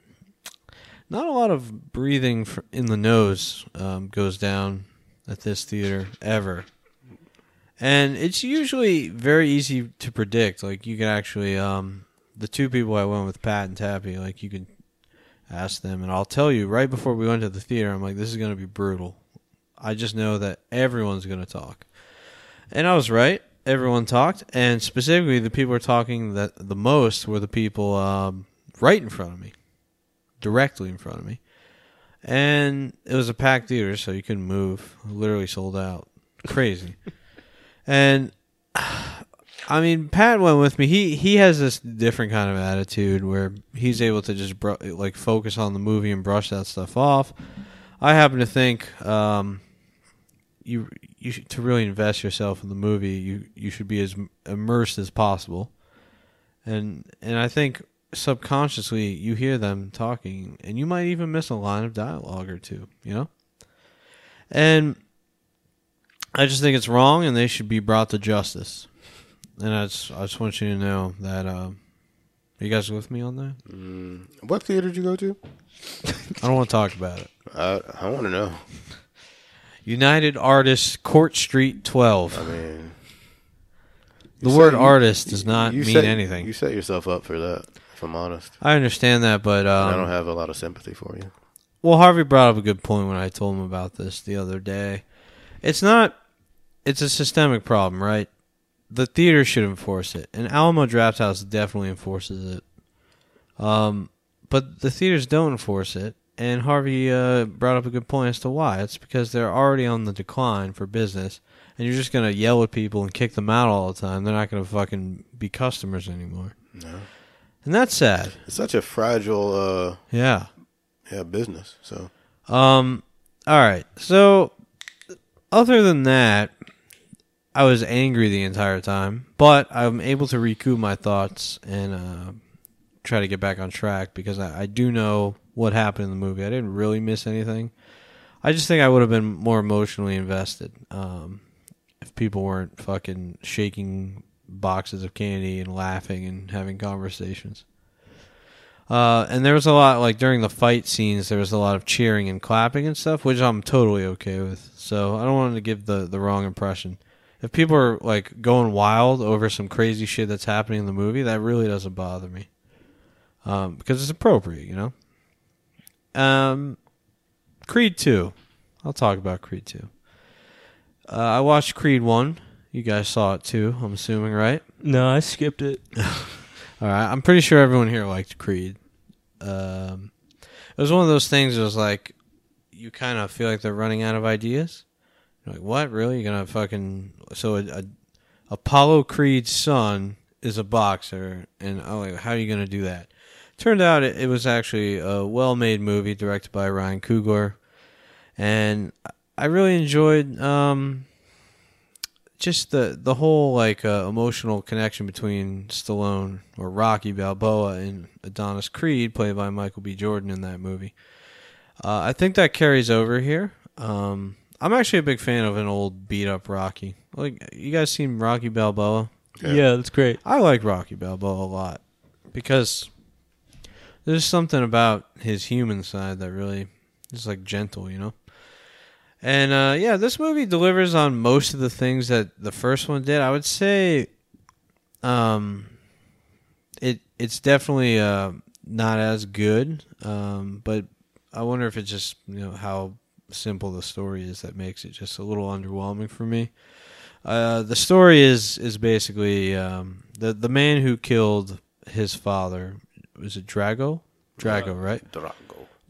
not a lot of breathing in the nose um, goes down at this theater ever. And it's usually very easy to predict. Like you can actually, um, the two people I went with, Pat and Tabby, like you can ask them, and I'll tell you right before we went to the theater, I'm like, this is going to be brutal. I just know that everyone's going to talk, and I was right. Everyone talked, and specifically the people were talking that the most were the people um, right in front of me, directly in front of me, and it was a packed theater, so you couldn't move. Literally sold out, crazy. And I mean, Pat went with me. He he has this different kind of attitude where he's able to just br- like focus on the movie and brush that stuff off. I happen to think um, you you should, to really invest yourself in the movie, you you should be as immersed as possible. And and I think subconsciously you hear them talking, and you might even miss a line of dialogue or two. You know, and I just think it's wrong, and they should be brought to justice. And I just, I just want you to know that. Uh, are you guys with me on that? Mm, what theater did you go to? I don't want to talk about it. I I want to know. United Artists, Court Street, twelve. I mean, the word you- artist does not you mean set- anything. You set yourself up for that. If I'm honest, I understand that, but I don't um, have a lot of sympathy for you. well, Harvey brought up a good point when I told him about this the other day. It's not. It's a systemic problem, right? The theater should enforce it, and Alamo Drafthouse definitely enforces it. Um, but the theaters don't enforce it, and Harvey uh, brought up a good point as to why. It's because they're already on the decline for business, and you're just gonna yell at people and kick them out all the time. They're not gonna fucking be customers anymore, No, and that's sad. it's such a fragile, uh, Yeah. yeah, business. So Um. All right. So, other than that, I was angry the entire time, but I'm able to recoup my thoughts and uh, try to get back on track because I, I do know what happened in the movie. I didn't really miss anything. I just think I would have been more emotionally invested um, if people weren't fucking shaking boxes of candy and laughing and having conversations. Uh, and there was a lot like during the fight scenes, there was a lot of cheering and clapping and stuff, which I'm totally okay with. So I don't want to give the the wrong impression. If people are like going wild over some crazy shit that's happening in the movie, that really doesn't bother me, um, because it's appropriate, you know. Um, Creed two, I'll talk about Creed two. Uh, I watched Creed one. You guys saw it too, I'm assuming, right? No, I skipped it. All right, I'm pretty sure everyone here liked Creed. Um, it was one of those things. It was like you kind of feel like they're running out of ideas. You're like, what? Really? You're gonna fucking so a, a Apollo Creed's son is a boxer, and oh, like, how are you gonna do that? Turned out it, it was actually a well-made movie directed by Ryan Coogler, and I really enjoyed um, just the the whole like uh, emotional connection between Stallone or Rocky Balboa and Adonis Creed, played by Michael B. Jordan in that movie. Uh, I think that carries over here. Um, I'm actually a big fan of an old beat up Rocky. Like you guys seen Rocky Balboa? Yeah. that's great. I like Rocky Balboa a lot because there's something about his human side that really is like gentle, you know. And uh, yeah, this movie delivers on most of the things that the first one did. I would say, um, it it's definitely uh, not as good, um, but I wonder if it's just you know how simple the story is that makes it just a little underwhelming for me. Uh, the story is is basically um, the the man who killed his father was it Drago? Drago, right? Drago.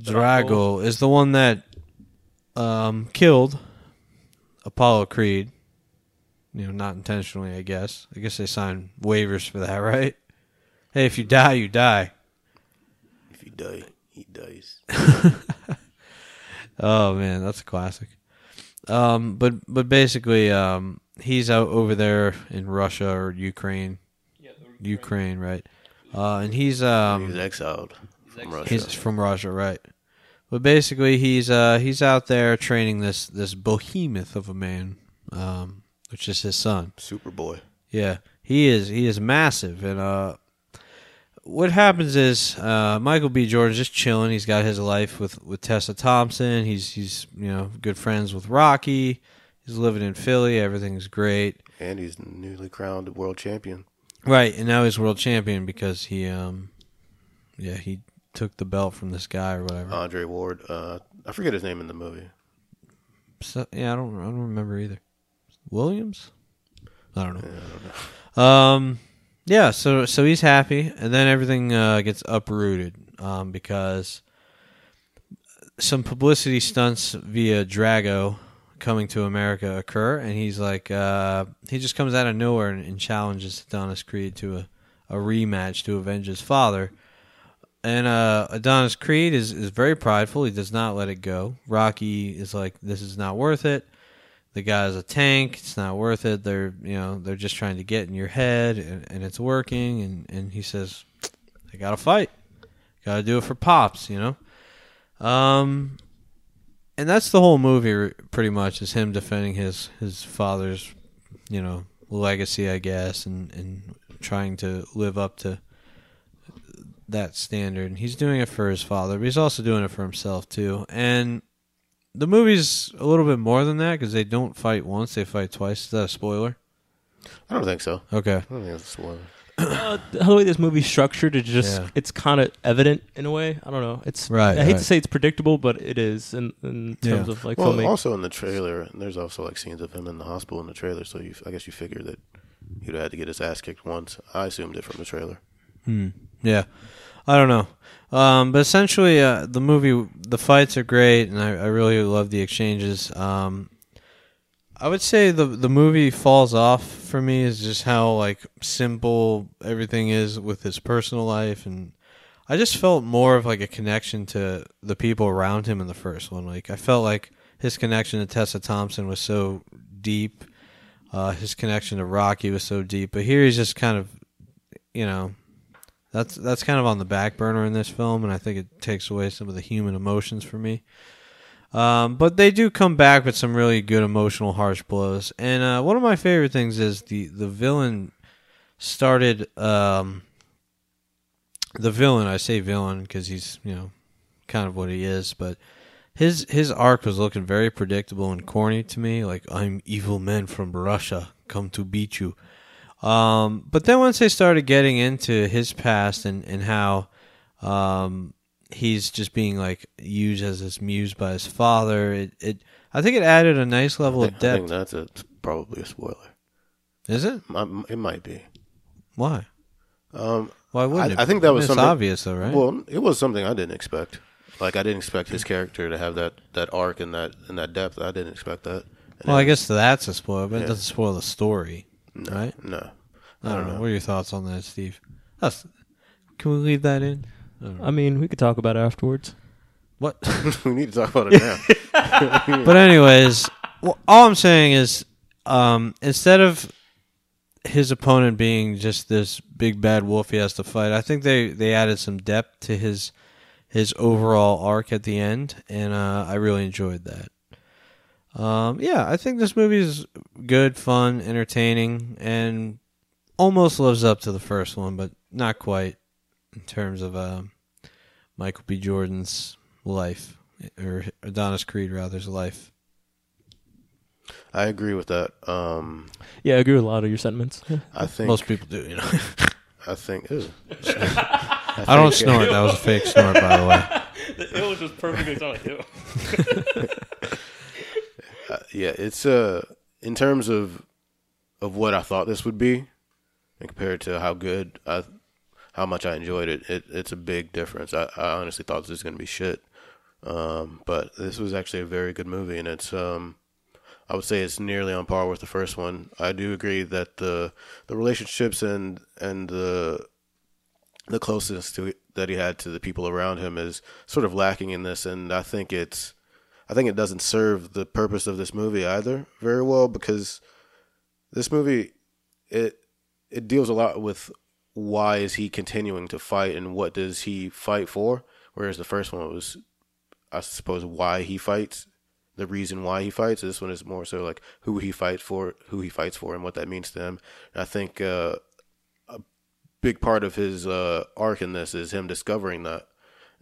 Drago is the one that um, killed Apollo Creed. You know, not intentionally, I guess. I guess they signed waivers for that, right? Hey, if you die, you die. If you die, he dies. Oh man, that's a classic. Um, but but basically, um, he's out over there in Russia or Ukraine. Ukraine, right? Uh, and he's um, he's exiled from Russia. He's from Russia, right? But basically, he's uh he's out there training this this behemoth of a man, um, which is his son. Superboy. Yeah, he is he is massive, and uh, what happens is uh, Michael B. Jordan's just chilling. He's got his life with with Tessa Thompson. He's he's you know good friends with Rocky. He's living in Philly. Everything's great. And he's newly crowned world champion. Right, and now he's world champion because he um, yeah, he took the belt from this guy or whatever. Andre Ward. Uh, I forget his name in the movie. So, yeah, I don't I don't remember either. Williams? I don't know. Yeah, I don't know. Um, yeah. So so he's happy, and then everything uh, gets uprooted um, because some publicity stunts via Drago coming to America occur, and he's like uh, he just comes out of nowhere and, and challenges Adonis Creed to a, a rematch to avenge his father. And uh, Adonis Creed is, is very prideful. He does not let it go. Rocky is like, this is not worth it the guy's a tank. It's not worth it. They're you know they're just trying to get in your head, and, and it's working. And, and he says, "I gotta fight. Gotta do it for pops." You know, um, and that's the whole movie. Pretty much is him defending his his father's you know legacy, I guess, and and trying to live up to that standard. And he's doing it for his father, but he's also doing it for himself too. And the movie's a little bit more than that because they don't fight once; they fight twice. Is that a spoiler? I don't think so. Okay. I don't think that's a spoiler. uh, the way this movie's structured, it's just Yeah. it's kind of evident in a way. I don't know. It's Right, I hate right. to say it's predictable, but it is in, in terms Yeah. of like Well, filming. also in the trailer, there's also like scenes of him in the hospital in the trailer. So you, I guess you figured that he'd had to get his ass kicked once. I assumed it from the trailer. Hmm. Yeah. I don't know. Um, but essentially, uh, the movie, the fights are great, and I, I really love the exchanges. Um, I would say the the movie falls off for me is just how like simple everything is with his personal life, and I just felt more of like a connection to the people around him in the first one. Like I felt like his connection to Tessa Thompson was so deep. Uh, his connection to Rocky was so deep, but here he's just kind of, you know, that's that's kind of on the back burner in this film, and I think it takes away some of the human emotions for me. Um, but they do come back with some really good emotional harsh blows, and uh, one of my favorite things is the the villain started um, the villain. I say villain because he's you know kind of what he is, but his his arc was looking very predictable and corny to me. Like I'm evil men from Russia come to beat you. Um, but then once they started getting into his past and and how um, he's just being like used as his muse by his father, it, it I think it added a nice level I of think, I think depth. that's a, probably a spoiler. Is it? It might be. Why? Um, Why wouldn't I- it? I think that was something- obvious, though, right? Well, it was something I didn't expect. Like I didn't expect his character to have that, that arc and that and that depth. I didn't expect that. And Well, I guess that's a spoiler, but Yeah. it doesn't spoil the story, right? no. I don't know. What are your thoughts on that, Steve? That's, can we leave that in? I. I mean, we could talk about it afterwards. What? we need to talk about it now. but anyways, well, all I'm saying is, um, instead of his opponent being just this big bad wolf he has to fight, I think they they added some depth to his his overall arc at the end, and uh, I really enjoyed that. Um, yeah, I think this movie is good, fun, entertaining, and almost lives up to the first one, but not quite in terms of um Michael B. Jordan's life or Adonis Creed rather's life. I agree with that. Um, Yeah, I agree with a lot of your sentiments. I think Most people do, you know. I think. ew. I don't snort. That was a fake snort, by the way. it was just perfectly sounding Uh, yeah, it's uh in terms of of what I thought this would be, and compared to how good I, how much I enjoyed it, it it's a big difference. I, I honestly thought this was gonna be shit, um, but this was actually a very good movie, and it's um, I would say it's nearly on par with the first one. I do agree that the the relationships and and the the closeness to that he had to the people around him is sort of lacking in this, and I think it's I think it doesn't serve the purpose of this movie either very well because this movie it it deals a lot with why is he continuing to fight and what does he fight for? Whereas the first one was I suppose why he fights the reason why he fights. This one is more so like who he fights for who he fights for and what that means to him and I think uh, a big part of his uh, arc in this is him discovering that.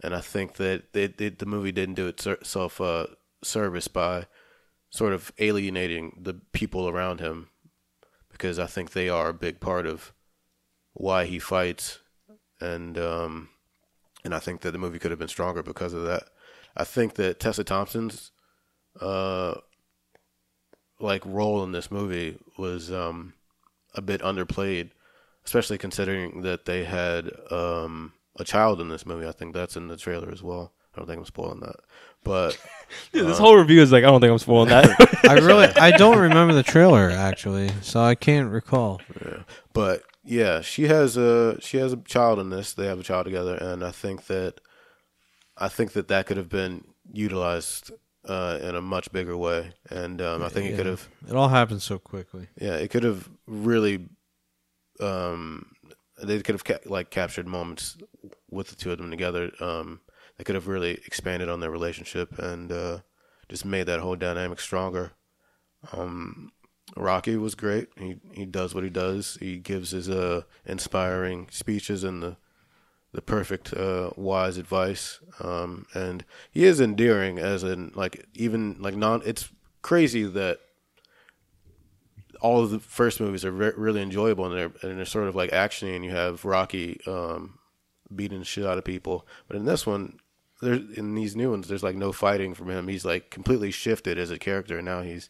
And I think that they, they, the movie didn't do itself uh, service by sort of alienating the people around him because I think they are a big part of why he fights, and um, and I think that the movie could have been stronger because of that. I think that Tessa Thompson's uh, like role in this movie was um, a bit underplayed, especially considering that they had um, a child in this movie. I think that's in the trailer as well. I don't think I'm spoiling that, but Dude, this whole review is like, I don't think I'm spoiling that. I really, I don't remember the trailer actually, so I can't recall. but yeah, she has a she has a child in this. They have a child together, and I think that I think that that could have been utilized uh, in a much bigger way, and um, I think it could have It all happened so quickly. yeah, it could have really um, they could have ca- like captured moments with the two of them together. Um, they could have really expanded on their relationship and uh, just made that whole dynamic stronger. Um, Rocky was great. He he does what he does. He gives his uh, inspiring speeches and the the perfect uh, wise advice. Um, and he is endearing as in like even like non. It's crazy that all of the first movies are re- really enjoyable and they're and they're sort of like actiony and you have Rocky um, beating the shit out of people. But in this one, there in these new ones, there's like no fighting from him. He's like completely shifted as a character. and Now he's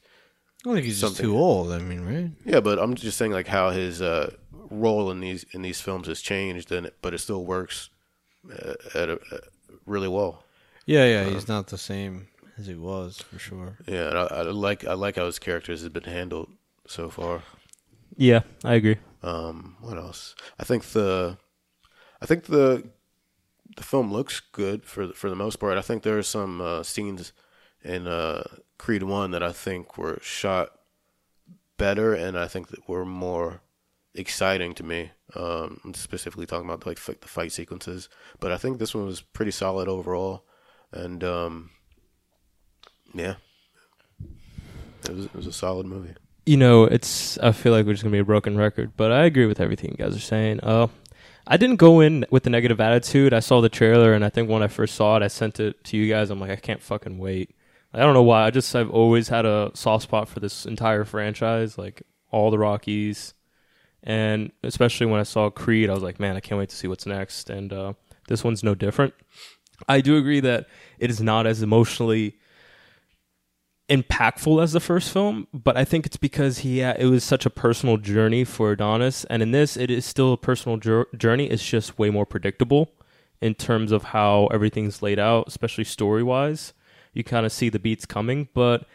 I don't think he's just too old. I mean, right? yeah, but I'm just saying like how his uh, role in these in these films has changed, and it, but it still works uh, at a, uh, really well. Yeah, yeah. He's not the same as he was for sure. Yeah, and I, I like I like how his characters have been handled so far. yeah, I agree. Um, what else? I think the, I think the, the film looks good for the, for the most part. I think there are some uh, scenes in uh, Creed One that I think were shot better, and I think that were more exciting to me. Um, I'm specifically talking about like the fight sequences, but I think this one was pretty solid overall, and um, yeah, it was it was a solid movie. you know, it's. I feel like we're just gonna be a broken record, but I agree with everything you guys are saying. Uh, I didn't go in with the negative attitude. I saw the trailer, and I think when I first saw it, I sent it to you guys. I'm like, I can't fucking wait. I don't know why. I just I've always had a soft spot for this entire franchise, like all the Rockies, and especially when I saw Creed, I was like, man, I can't wait to see what's next. And uh, this one's no different. I do agree that it is not as emotionally impactful as the first film, but I think it's because he had, it was such a personal journey for Adonis, and in this, it is still a personal jour- journey. It's just way more predictable in terms of how everything's laid out, especially story wise. You kind of see the beats coming, but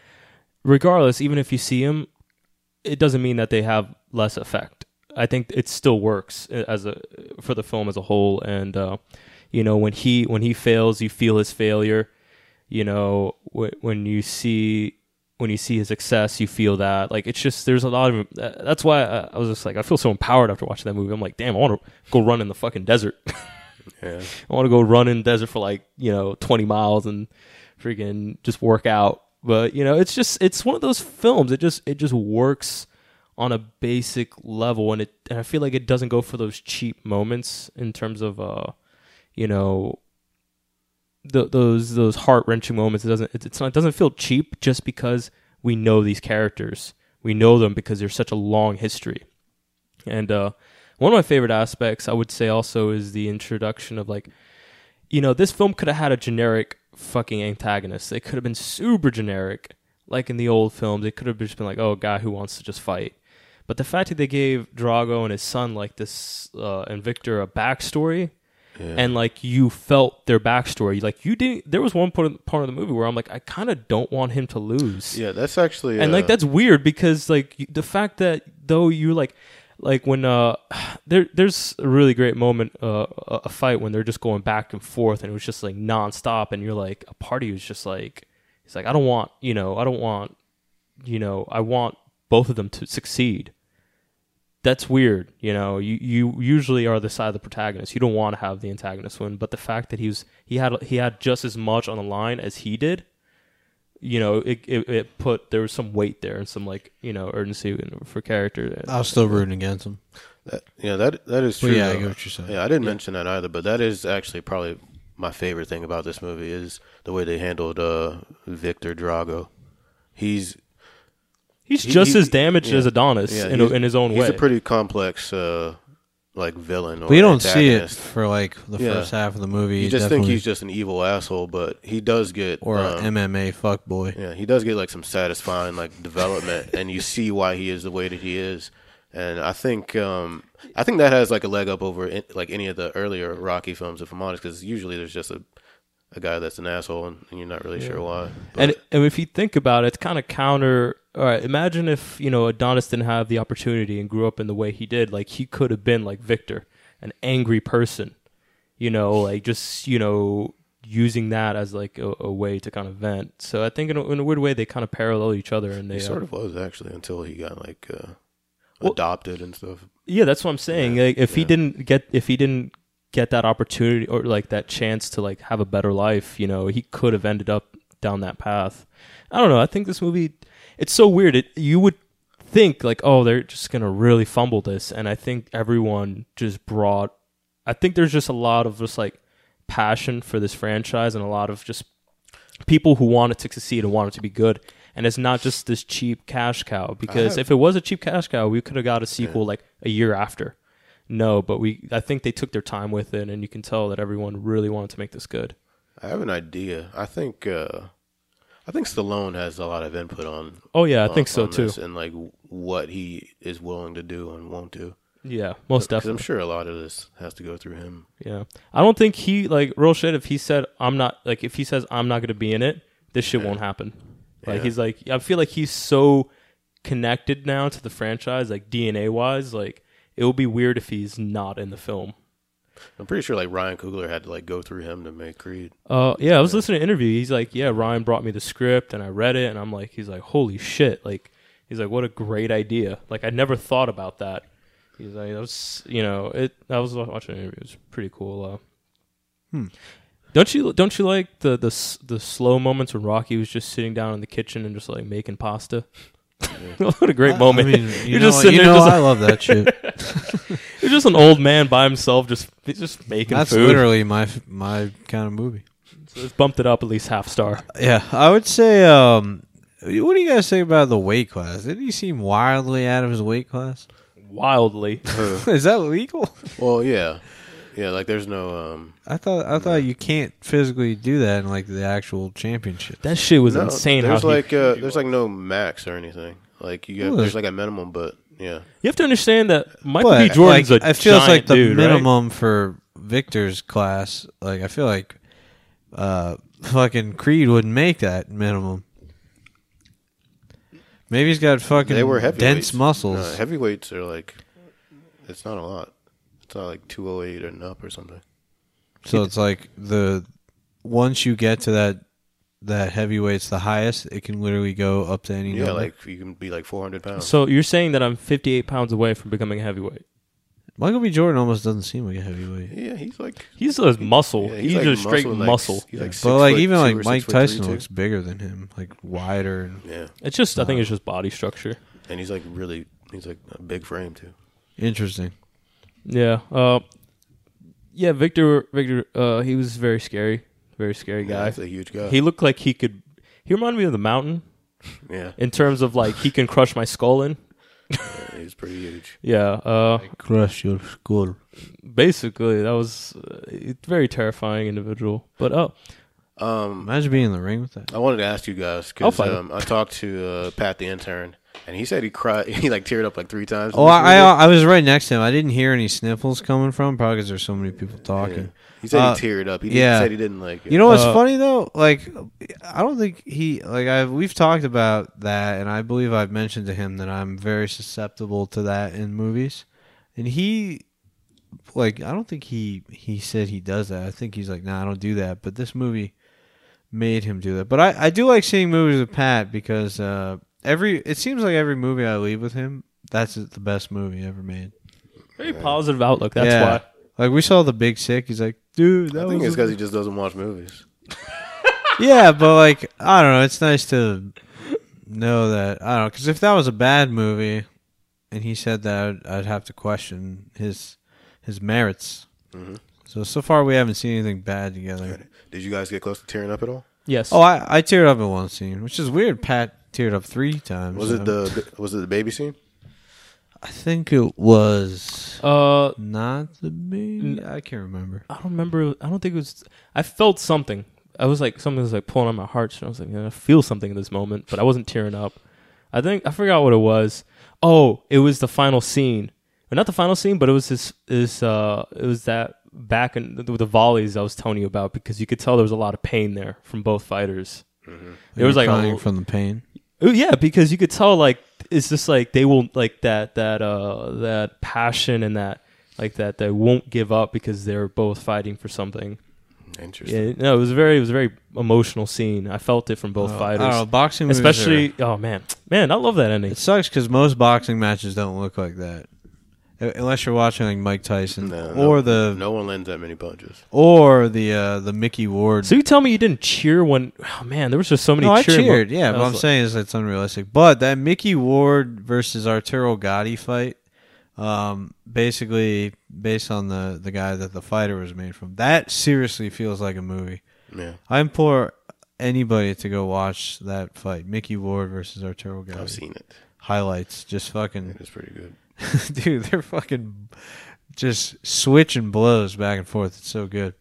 regardless, even if you see them, it doesn't mean that they have less effect. I think it still works as a for the film as a whole, and uh, you know when he when he fails, you feel his failure you know wh- when you see when you see his success you feel that like it's just there's a lot of that's why I, I was just like i feel so empowered after watching that movie. I'm like damn i want to go run in the fucking desert. Yeah. i want to go run in the desert for like you know 20 miles and freaking just work out. But you know it's just it's one of those films. It just it just works on a basic level and it and i feel like it doesn't go for those cheap moments in terms of uh you know th- those those heart wrenching moments. It doesn't it's not it doesn't feel cheap just because we know these characters. We know them because there's such a long history. And uh, one of my favorite aspects, I would say, also is the introduction of like, you know, this film could have had a generic fucking antagonist. They could have been super generic, like in the old films. It could have just been like, oh, a guy who wants to just fight. But the fact that they gave Drago and his son like this uh, and Victor a backstory Yeah. and like you felt their backstory. Like you didn't. There was one part of, part of the movie where I'm like, I kind of don't want him to lose. yeah, that's actually and uh, like that's weird because like you- the fact that though you like like when uh there there's a really great moment uh a a fight when they're just going back and forth and it was just like nonstop and you're like a party was just like it's like I don't want you know I don't want you know I want both of them to succeed that's weird you know you you usually are the side of the protagonist you don't want to have the antagonist win but the fact that he was he had he had just as much on the line as he did you know it it, it put there was some weight there and some like you know urgency for character I was still rooting against him. that, yeah, that that is But true. yeah, I get what you're saying. Yeah, I didn't mention that either, but that is actually probably my favorite thing about this movie is the way they handled uh, Victor Drago. He's he's he- just he- as damaged yeah. as Adonis yeah, in, he's- in his own he's way He's a pretty complex uh, like villain. Or But you don't see it for like the Yeah. first half of the movie. You just think he's just an evil asshole, but he does get or um, an MMA fuck boy. Yeah, he does get like some satisfying like development, and you see why he is the way that he is. And I think um, I think that has like a leg up over in, like any of the earlier Rocky films, if I'm honest, because usually there's just a a guy that's an asshole, and, and you're not really sure why. and and if you think about it, it's kind of counter. All right, imagine if you know Adonis didn't have the opportunity and grew up in the way he did. Like he could have been like Victor, an angry person. You know, like just you know using that as like a, a way to kind of vent. So I think in a, in a weird way they kind of parallel each other, and they he uh, sort of was actually until he got like uh, Well- adopted and stuff. Yeah, that's what I'm saying. Yeah, Like if he didn't get if he didn't get that opportunity or like that chance to like have a better life, you know, he could have ended up down that path. I don't know. I think this movie it's so weird. It you would think like, oh, they're just going to really fumble this and I think everyone just brought I think there's just a lot of just like passion for this franchise and a lot of just people who wanted to succeed and wanted to be good. And it's not just this cheap cash cow because have- if it was a cheap cash cow, we could have got a sequel like a year after. No, but we I think they took their time with it and you can tell that everyone really wanted to make this good. I have an idea. I think uh, I think Stallone has a lot of input on. Oh yeah, I on- think so too. and like what he is willing to do and won't do. Yeah, most definitely. I'm sure a lot of this has to go through him. Yeah, I don't think he like real shit. If he said I'm not like if he says I'm not going to be in it, this shit won't happen. Like Yeah. he's like I feel like he's so connected now to the franchise, like DNA wise. Like it would be weird if he's not in the film. I'm pretty sure like Ryan Coogler had to like go through him to make Creed. Uh, yeah, I was listening to an interview. He's like, yeah, Ryan brought me the script and I read it, and I'm like, he's like, holy shit, like, he's like, what a great idea. Like, I never thought about that. He's like, that was, you know, it. I was watching an interview. It was pretty cool. Uh, Hmm. Don't you don't you like the the the slow moments when Rocky was just sitting down in the kitchen and just like making pasta? what a great I- moment. I mean, you You're know, just sitting you there know just- I love that shit. You're just an old man by himself, just he's just making That's food. literally my my kind of movie. So it's bumped it up at least half star. Yeah, I would say. Um, what do you guys think about the weight class? Did he seem wildly out of his weight class? Wildly. Is that legal? Well, yeah, yeah. Like there's no. um I thought I thought you can't physically do that in like the actual championship. That shit was no, insane. There's how he- like uh, there's like no max or anything. Like you Well, get there's- there's like a minimum, but yeah. you have to understand that Michael But B. Jordan's like, a I feels giant like the dude, right? minimum for Victor's class. Like I feel like uh, fucking Creed wouldn't make that minimum. Maybe he's got fucking They were heavyweights. dense muscles. No, heavyweights are like, it's not a lot. It's not like 208 and up or something. So it's like the once you get to that that heavyweight's the highest, it can literally go up to any Yeah, number. like you can be like 400 pounds. So you're saying that I'm 58 pounds away from becoming a heavyweight? Michael B. Jordan almost doesn't seem like a heavyweight. yeah, he's like He's a muscle. yeah, he's, like just straight muscle, like, muscle. He's like but like even like Mike six foot three, Tyson looks bigger than him, like wider and Yeah, It's just I think uh, it's just body structure. and he's like really, he's like a big frame too. interesting. Yeah. Uh, yeah. Victor. Victor. Uh, he was very scary. Very scary Yeah, guy. he's a huge guy. He looked like he could. He reminded me of the mountain yeah, in terms of like he can crush my skull in. yeah, he's pretty huge. Yeah. Uh, Crush your skull. basically that was uh, a very terrifying individual. But oh, Um, Imagine being in the ring with that. I wanted to ask you guys I'll because um, I talked to uh, Pat the intern, and he said he cried. He like teared up like three times. Oh, I. I I was right next to him. I didn't hear any sniffles coming from probably because there's so many people talking. Yeah. He said Uh, he teared up. He yeah. did, said he didn't like it. You know what's Uh, funny though? Like, I don't think he like I we've talked about that, and I believe I've mentioned to him that I'm very susceptible to that in movies, and he like I don't think he he said he does that. I think he's like, nah, I don't do that. But this movie made him do that. But I I do like seeing movies with Pat because uh every it seems like every movie I leave with him, that's the best movie ever made. very positive outlook. That's Yeah. why. Like we saw the Big Sick. He's like, dude, that I think was it's because he just doesn't watch movies. yeah, but like I don't know. It's nice to know that I don't know because if that was a bad movie, and he said that, I'd, I'd have to question his his merits. Mhm. So so far we haven't seen anything bad together. Did you guys get close to tearing up at all? Yes. Oh, I I teared up in one scene, which is weird. Pat teared up three times. Was it Um, the was it the baby scene? I think it was uh, not the baby. I can't remember. I don't remember. I don't think it was. I felt something. I was like something was like pulling on my heart. So I was like, I feel something in this moment, but I wasn't tearing up. I think I forgot what it was. Oh, it was the final scene, or not the final scene, but it was this. This uh, it was that back in the, the volleys I was telling you about because you could tell there was a lot of pain there from both fighters. There was You're like a- crying from the pain. Oh, yeah, because you could tell like it's just like they will like that that uh that passion and that like that they won't give up because they're both fighting for something. Interesting. Yeah, no, it was very it was a very emotional scene. I felt it from both Oh, I fighters, don't know, boxing, especially. are- Oh man, man, I love that ending. It sucks because most boxing matches don't look like that, unless you're watching like Mike Tyson No, or no, the no one lands that many punches. or the uh, the Micky Ward. So you tell me you didn't cheer when? Oh man, there was just so many. no, I cheering mo- cheered. Yeah, I but was I'm like- saying is it's unrealistic. But that Micky Ward versus Arturo Gatti fight, um, basically based on the the guy that the fighter was made from, that seriously feels like a movie. Yeah, I implore anybody to go watch that fight, Micky Ward versus Arturo Gatti. I've seen it. highlights. Just fucking It is pretty good. dude, they're fucking just switching blows back and forth. It's so good.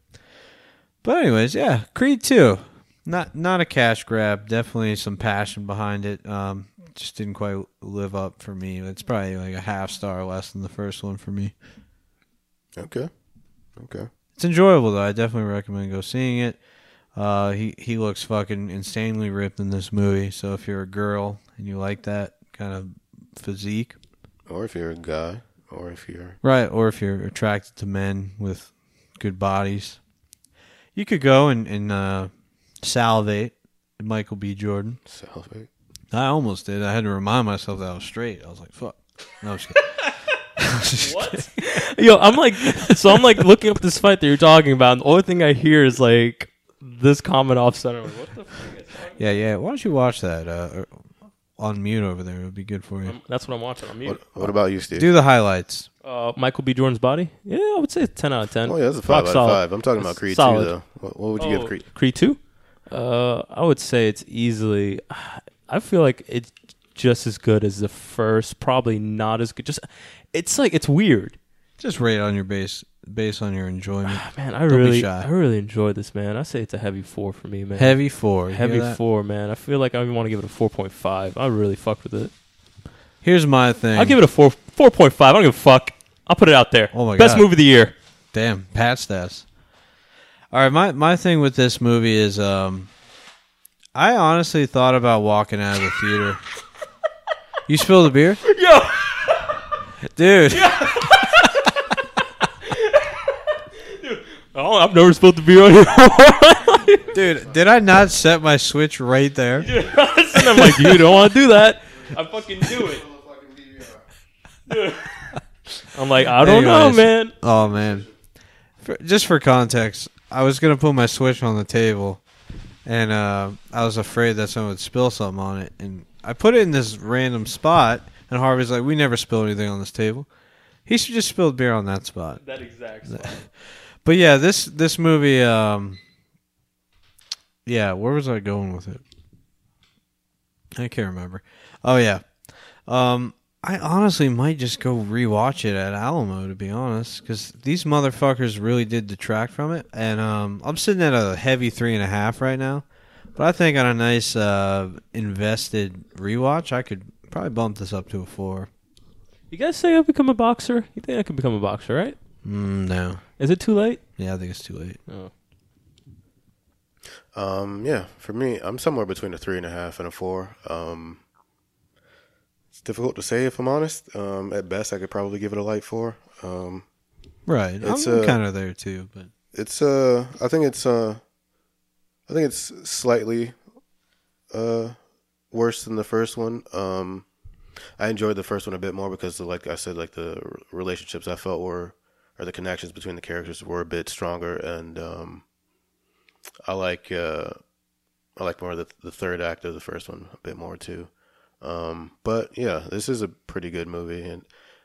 But anyways, yeah, Creed two, not not a cash grab. Definitely some passion behind it. Um, just didn't quite live up for me. It's probably like a half star less than the first one for me. Okay, okay. It's enjoyable though. I definitely recommend go seeing it. Uh, he he looks fucking insanely ripped in this movie. So if you're a girl and you like that kind of physique, Or if you're a guy, or if you're Right, or if you're attracted to men with good bodies, you could go and, and uh, salivate at Michael B. Jordan. salivate. I almost did. I had to remind myself that I was straight. I was like, "Fuck." No, I'm just kidding. I was just kidding. Yo, I'm like, so I'm like looking up this fight that you're talking about, and the only thing I hear is like this comment off center. Like, what the fuck? Yeah, yeah. Why don't you watch that? Uh, or- on mute over there. It would be good for you. Um, that's what I'm watching. I'm mute. What, what about you, Steve? Do the highlights. Uh, Michael B. Jordan's body. Yeah, I would say it's ten out of ten. oh yeah, that's a Rock five out solid. of five. I'm talking about Creed Solid. two though. What, what would you Oh, give Creed? Creed two? Uh, I would say it's easily. I feel like it's just as good as the first. Probably not as good. Just it's like it's weird. Just rate on your base based on your enjoyment. Man, I Don't be really, shy. I really enjoyed this, man. I say it's a heavy four for me, man. Heavy four. You heavy that? four, man. I feel like I even want to give it a four point five. I really fucked with it. Here's my thing. I'll give it a four, four point five. I don't give a fuck. I'll put it out there. Oh my Best God. movie of the year. Damn, Pat stats. All right, my my thing with this movie is, um, I honestly thought about walking out of the theater. you spilled the beer, Yo, dude. oh, I've never spilled the beer on here. Dude, did I not set my switch right there? and I'm like, you don't want to do that. I fucking do it. Dude. I'm like, I don't know, man. Oh man. For, just for context, I was gonna put my switch on the table, and uh, I was afraid that someone would spill something on it, and I put it in this random spot. And Harvey's like, "We never spill anything on this table." He should just spilled beer on that spot. That exact spot. But yeah, this this movie, um, yeah, where was I going with it? I can't remember. Oh yeah, um, I honestly might just go rewatch it at Alamo to be honest, because these motherfuckers really did detract from it, and um, I'm sitting at a heavy three and a half right now. But I think on a nice uh, invested rewatch, I could probably bump this up to a four. You guys say I've become a boxer? You think I could become a boxer, right? Mm, no, Is it too late? yeah, I think it's too late. Oh. Um, yeah, for me, I'm somewhere between a three and a half and a four. Um, it's difficult to say if I'm honest. Um, at best, I could probably give it a light four. Um, Right, It's, I'm kind of there too, but it's uh, I think it's uh, I think it's slightly uh worse than the first one. Um, I enjoyed the first one a bit more because, like I said, like the relationships I felt were, or the connections between the characters were a bit stronger, and um, I like uh, I like more the the third act of the first one a bit more too. Um, but yeah, this is a pretty good movie, and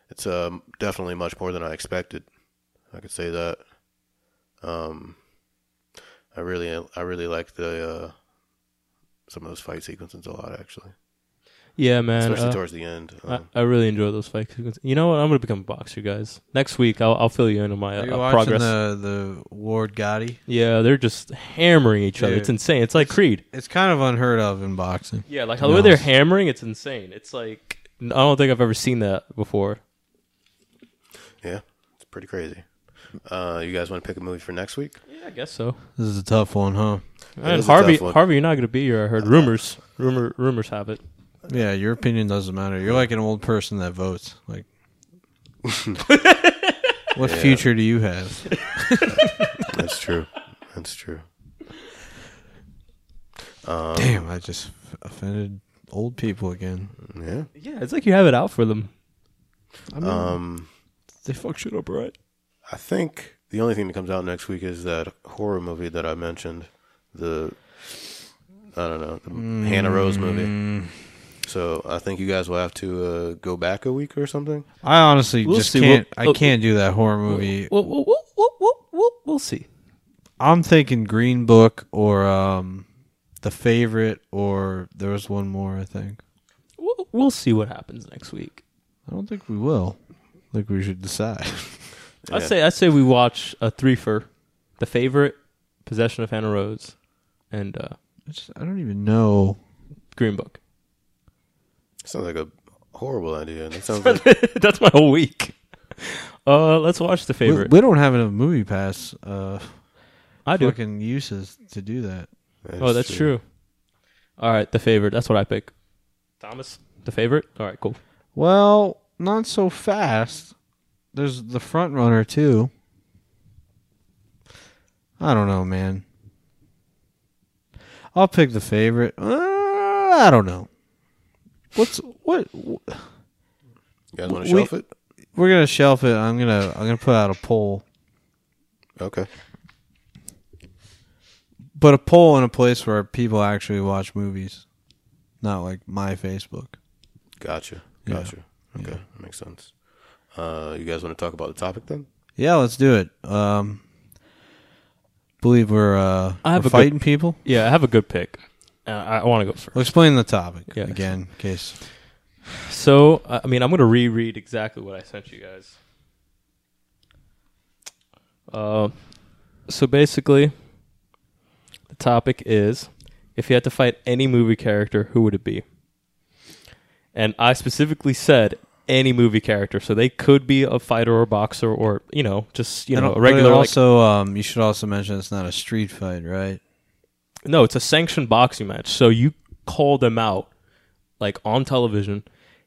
it's um, definitely much more than I expected. I could say that. Um, I really, I really like the uh, some of those fight sequences a lot, actually, Yeah, man. especially uh, towards the end. I, Um, I really enjoy those fight sequences. You know what? I'm gonna become a boxer, guys. Next week, I'll I'll fill you in on my Are you uh, watching progress. the the Ward Gatti? yeah, they're just hammering each other. Dude. It's insane. It's like Creed. It's kind of unheard of in boxing. Yeah, like how the way they're hammering, it's insane. It's like I don't think I've ever seen that before. yeah, it's pretty crazy. Uh, you guys want to pick a movie for next week? Yeah, I guess so. This is a tough one, huh? And Harvey. Harvey, you're not gonna be here. I heard rumors. Rumor, rumors have it. Yeah, your opinion doesn't matter. You're like an old person that votes. Like, what Yeah. future do you have? That's true. That's true. Um, Damn, I just offended old people again. Yeah. Yeah, it's like you have it out for them. I mean, Um, They fuck shit up, right? I think the only thing that comes out next week is that horror movie that I mentioned. The I don't know the Hannah Rose movie. So I think you guys will have to uh, go back a week or something. I honestly We'll just see. can't. We'll- I can't do that horror movie. We'll, we'll, we'll, we'll, we'll, we'll, we'll see. I'm thinking Green Book or um, The Favorite, or there was one more. I think. We'll, we'll see what happens next week. I don't think we will. I think we should decide. Yeah. I'd say I'd say we watch a three for the favorite, Possession of Hannah Rose, and uh, I, just, I don't even know. Green Book. Sounds like a horrible idea. That sounds like That's my whole week. Uh, let's watch the We, favorite. we don't have enough movie pass uh, I do. fucking uses to do that. Oh, that's true. All right, the favorite. That's what I pick. Thomas, the favorite. All right, cool. Well, not so fast. There's the front runner too. I don't know, man. I'll pick the favorite. Uh, I don't know. What's what? You guys want to We- shelf it? We're gonna shelf it. I'm gonna I'm gonna put out a poll, Okay. but a poll in a place where people actually watch movies. not like my Facebook. Gotcha. Yeah. Gotcha. Okay, that makes sense. Uh, you guys want to talk about the topic then? Yeah, let's do it. Um, believe we're uh, I have we're a good- fighting people. Yeah, I have a good pick. Uh, I, want to go first. Well, explain the topic Yeah. again, in case. So, I I mean, I'm going to reread exactly what I sent you guys. Uh, so basically, the topic is if you had to fight any movie character, who would it be? And I specifically said any movie character, so they could be a fighter or boxer or you know just you know a regular. but like- also, um, you should also mention it's not a street fight, right? No, it's a sanctioned boxing match. So you call them out, like on television.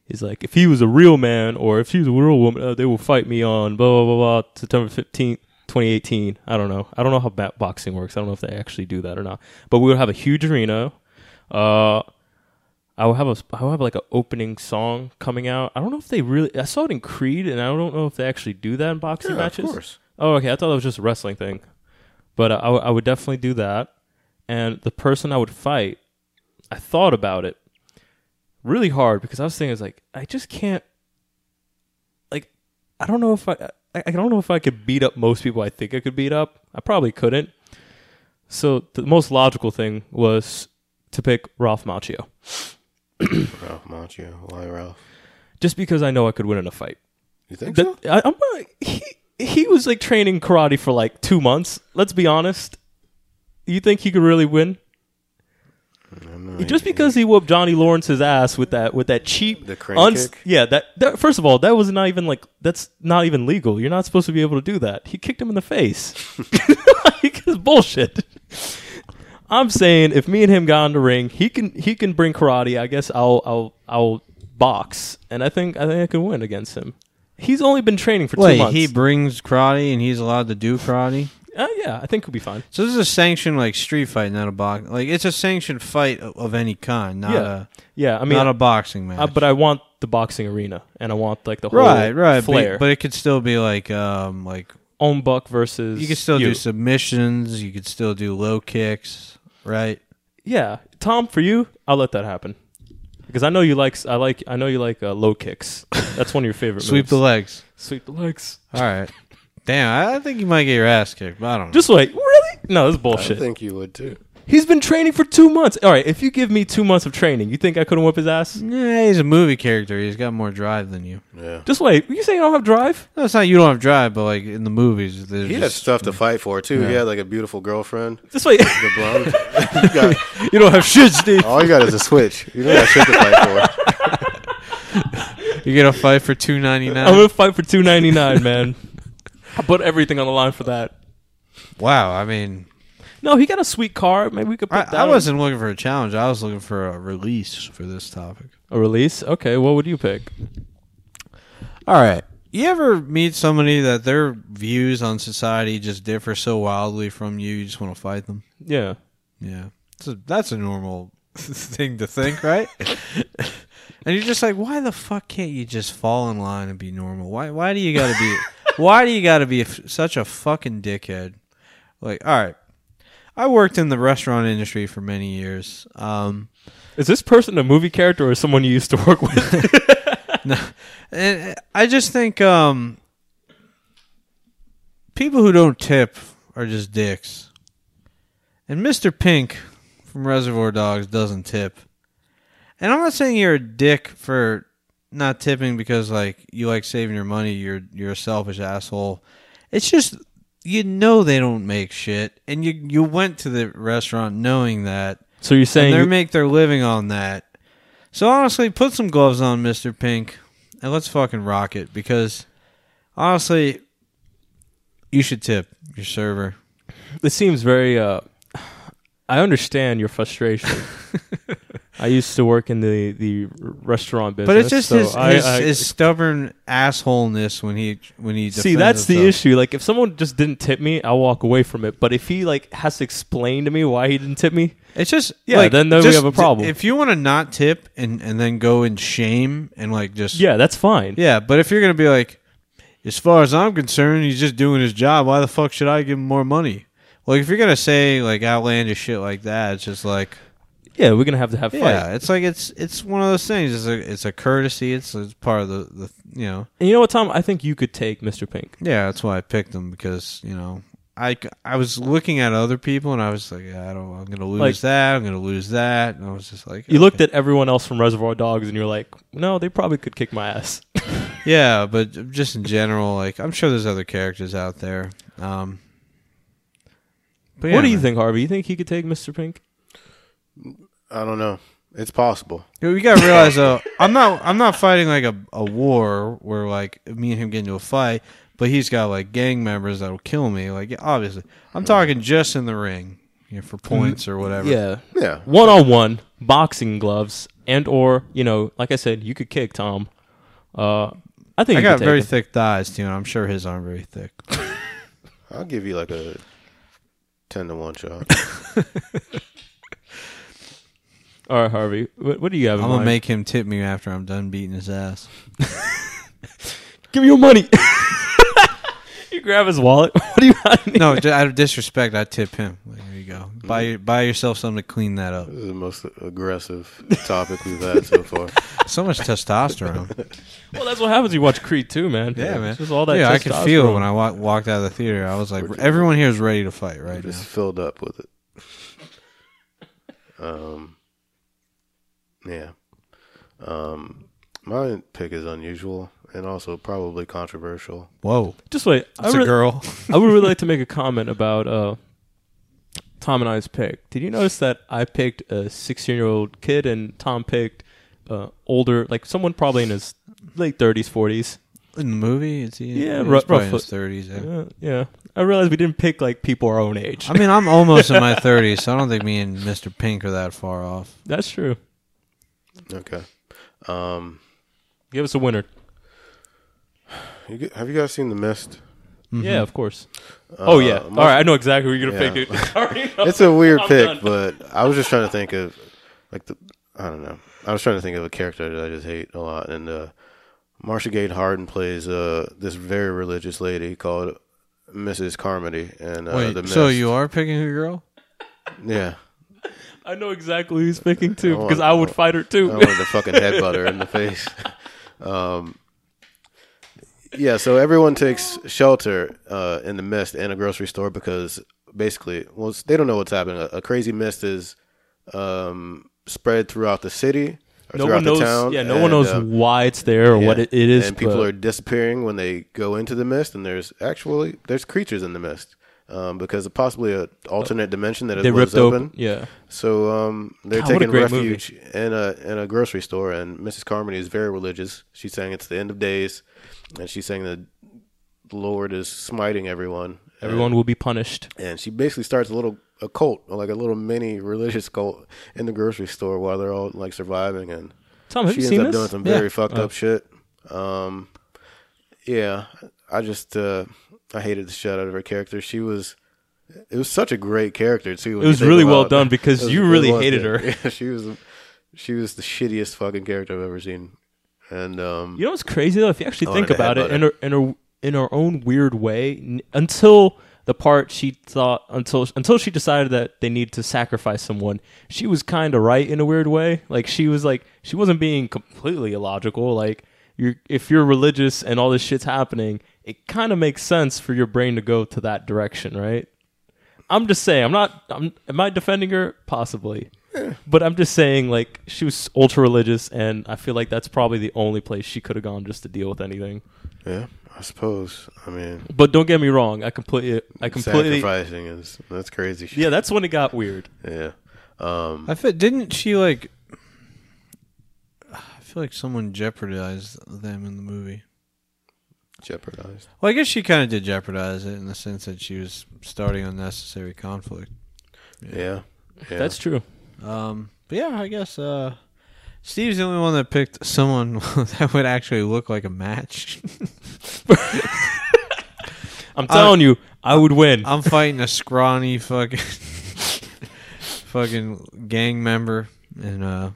He's like, if he was a real man or if he was a real woman, uh, they will fight me on blah blah blah blah. September fifteenth, twenty eighteen. I don't know. I don't know how ba- boxing works. I don't know if they actually do that or not. But we would have a huge arena. Uh, I would have a I would have like an opening song coming out. I don't know if they really. I saw it in Creed, and I don't know if they actually do that in boxing Yeah, matches. of course. Oh, okay. I thought that was just a wrestling thing, but uh, I, w- I would definitely do that. And the person I would fight, I thought about it really hard because I was thinking, it's like I just can't. Like, I don't know if I, I, I don't know if I could beat up most people I think I could beat up. I probably couldn't. So the most logical thing was to pick Ralph Macchio, Ralph Macchio. Why Ralph? just because I know I could win in a fight. You think That- so? I, I'm not- he he was like training karate for like two months. Let's be honest. You think he could really win? I'm not- Just because he whooped Johnny Lawrence's ass with that with that cheap The crane kick? yeah that, that first of all that was not even like that's not even legal. You're not supposed to be able to do that. He kicked him in the face. like, it's bullshit. I'm saying if me and him got in the ring, he can he can bring karate. I guess I'll I'll I'll box, and I think I think I can win against him. He's only been training for two Wait, months. he brings karate and he's allowed to do karate. Uh, yeah, I think he'll be fine. So this is a sanctioned like street fight, not a box. Like it's a sanctioned fight of, of any kind, not Yeah. Yeah, I mean, not a boxing match. uh, but I want the boxing arena, and I want like the whole right, right. flair. But, but it could still be like um like Ong-Bak versus you could still you. do submissions. You could still do low kicks. Right. Yeah, Tom, for you, I'll let that happen because I know you like I like I know you like uh, low kicks. That's one of your favorite. Sweep moves. the legs. Sweep the legs. All right. Damn, I I think you might get your ass kicked, but I don't know. Just wait. Really? No, this is I think you would too. He's been training for two months. All right, if you give me two months of training, you think I couldn't whip his ass? Yeah, he's a movie character. He's got more drive than you. Yeah. Just wait. You saying I don't have drive? No, it's not you don't have drive, but like in the movies, there's He had just, stuff to fight for too. He Yeah. had like a beautiful girlfriend, Just wait. the blonde. you, got, you don't have shit, Steve. all you got is a switch. You don't have shit to fight for. you're gonna fight for two ninety I'm nine. gonna fight for two ninety nine, man. I put everything on the line for that. Wow, I mean, No, he got a sweet car. Maybe we could put I, that. I on- wasn't looking for a challenge. I was looking for a release for this topic. a release. Okay, what would you pick? All right. You ever meet somebody that their views on society just differ so wildly from you, you just want to fight them? Yeah. Yeah. That's a, that's a normal thing to think, right? and you're just like, why the fuck can't you just fall in line and be normal? Why why do you got to be why do you got to be such a fucking dickhead? Like, all right. I worked in the restaurant industry for many years. Um Is this person a movie character or someone you used to work with? no, and I just think um, people who don't tip are just dicks. And Mr. Pink from Reservoir Dogs doesn't tip. And I'm not saying you're a dick for not tipping because like you like saving your money. You're you're a selfish asshole. It's just you know they don't make shit, and you you went to the restaurant knowing that so you're saying they make their living on that. So honestly, put some gloves on, Mister Pink, and let's fucking rock it. Because honestly, you should tip your server. this seems very uh I understand your frustration. I used to work in the the restaurant business. But it's just so his, I- his, I- his stubborn assholeness when he when he See, that's the issue. Like if someone just didn't tip me, I'll walk away from it. But if he like has to explain to me why he didn't tip me, It's just Yeah, like, then- then we have a problem. If you want to not tip and and then go in shame and like just yeah, that's fine. yeah. But if you're gonna be like, as far as I'm concerned, he's just doing his job. Why the fuck should I give him more money? Like if you're gonna say like outlandish shit like that, it's just like Yeah, we're gonna have to have fun. Yeah, it's like it's it's one of those things. It's a it's a courtesy. It's, it's part of the the you know. And you know what, Tom? I think you could take Mr. Pink. Yeah, that's why I picked him because you know I, I was looking at other people and I was like I don't I'm gonna lose Like- that I'm gonna lose that and I was just like You looked at everyone else from Reservoir Dogs, and you're like, no, they probably could kick my ass. yeah but just in general like I'm sure there's other characters out there um but yeah, what do you man. think, Harvey? You think he could take Mr. Pink? I don't know. It's possible. Yeah, We gotta realize though, I'm not I'm not fighting like a, a war where like me and him get into a fight, but he's got like gang members that'll kill me. Like obviously, I'm talking just in the ring, you know, for points or whatever. Yeah, Yeah. one on one, boxing gloves, and or you know, like I said, you could kick Tom. Uh, I think I you got could take very him. thick thighs too, and I'm sure his aren't very thick. I'll give you like a ten to one shot. All right, Harvey, what, what do you have? I'm gonna mind? make him tip me after I'm done beating his ass. Give me your money. you grab his wallet. what do you got? in No, here? out of disrespect, I tip him. Like, there you go. Buy your- buy yourself something to clean that up. This is the most aggressive topic we've had so far. So much testosterone. well, that's what happens. when You watch Creed too, man. Yeah, man. It's just all that. yeah, I could feel it when I walk, walked out of the theater. I was like, everyone here is ready to fight I'm right now. just filled up with it. Um. Yeah. Um. My pick is unusual and also probably controversial. Whoa, Just wait. I it's a girl. I would really like to make a comment about uh, Tom and I's pick. Did you notice that I picked a 16 year old kid and Tom picked uh, older, like someone probably in his late 30s, 40s? In the movie, is he? Yeah, he's ru- probably roughly. his thirties. Yeah. Yeah, yeah. I realized we didn't pick like people our own age. I mean, I'm almost in my thirties, so I don't think me and Mr. Pink are that far off. That's true. Okay. Um. Give us a winner. You, g- have you guys seen The Mist? Yeah, of course. oh yeah. Uh, All right, I know exactly who you're gonna Yeah. pick, dude. I already know. It's a weird I'm pick, done. but I was just trying to think of like the I don't know. I was trying to think of a character that I just hate a lot, and uh, Marcia Gay Harden plays uh, this very religious lady called Mrs. Carmody, and uh, Wait, the so Mist. you are picking a girl? yeah. I know exactly who he's picking too because want- I would fight her too. I wanted to fucking headbutt her in the face. Um, yeah, so everyone takes shelter uh, in the mist in a grocery store because basically, well, they don't know what's happening. A, a crazy mist is um, spread throughout the city, or no throughout one knows. the town. yeah, no and, one knows uh, why it's there or what it, it is. And people but- are disappearing when they go into the mist, and there's actually there's creatures in the mist. Um, because of possibly a alternate dimension that they was ripped open. open. Yeah. So um, they're God, taking refuge in a in a grocery store, and Mrs. Carmody is very religious. She's saying it's the end of days, and she's saying that the Lord is smiting everyone. Everyone will be punished. and, and she basically starts a little a cult, like a little mini religious cult in the grocery store while they're all like surviving, and Tom, have she you ends seen up this? doing some Yeah. very fucked Oh. up shit. Um, yeah, I just uh, I hated the shit out of her character. She was. It was such a great character too. It was really well done because was- you really hated her. Yeah, she was, she was the shittiest fucking character I've ever seen. And um, You know what's crazy though? If you actually I think about it, in her in her in her own weird way, n- until the part she thought until until she decided that they need to sacrifice someone, she was kind of right in a weird way. Like she was like she wasn't being completely illogical. Like you, if you're religious and all this shit's happening, it kind of makes sense for your brain to go to that direction, right? I'm just saying. I'm not. I'm, am I defending her? Possibly. But I'm just saying, like, she was ultra religious, and I feel like that's probably the only place she could have gone just to deal with anything. yeah, I suppose. I mean, But don't get me wrong, I completely, I completely, sacrificing is that's crazy. Shit. yeah, that's when it got weird. yeah. Um, I fit. Didn't she like? I feel like someone jeopardized them in the movie. jeopardized. Well, I guess she kind of did jeopardize it in the sense that she was starting unnecessary conflict. Yeah. yeah. That's true. Um, but yeah, I guess uh, Steve's the only one that picked someone that would actually look like a match. I'm telling you, I would win. I'm fighting a scrawny fucking fucking gang member, and uh,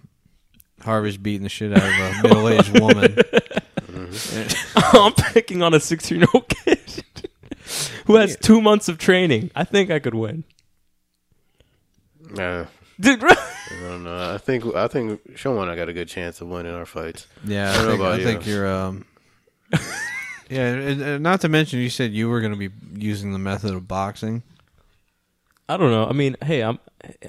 Harvey's beating the shit out of a middle aged woman. I'm picking on a 16 year old kid who has two months of training. I think I could win. Nah, Dude, I don't know. I think I think Sean and I got a good chance of winning our fights. Yeah, I I, don't know think, about I you. think you're. Um, yeah, and, and not to mention, you said you were going to be using the method of boxing. I don't know. I mean, hey, I'm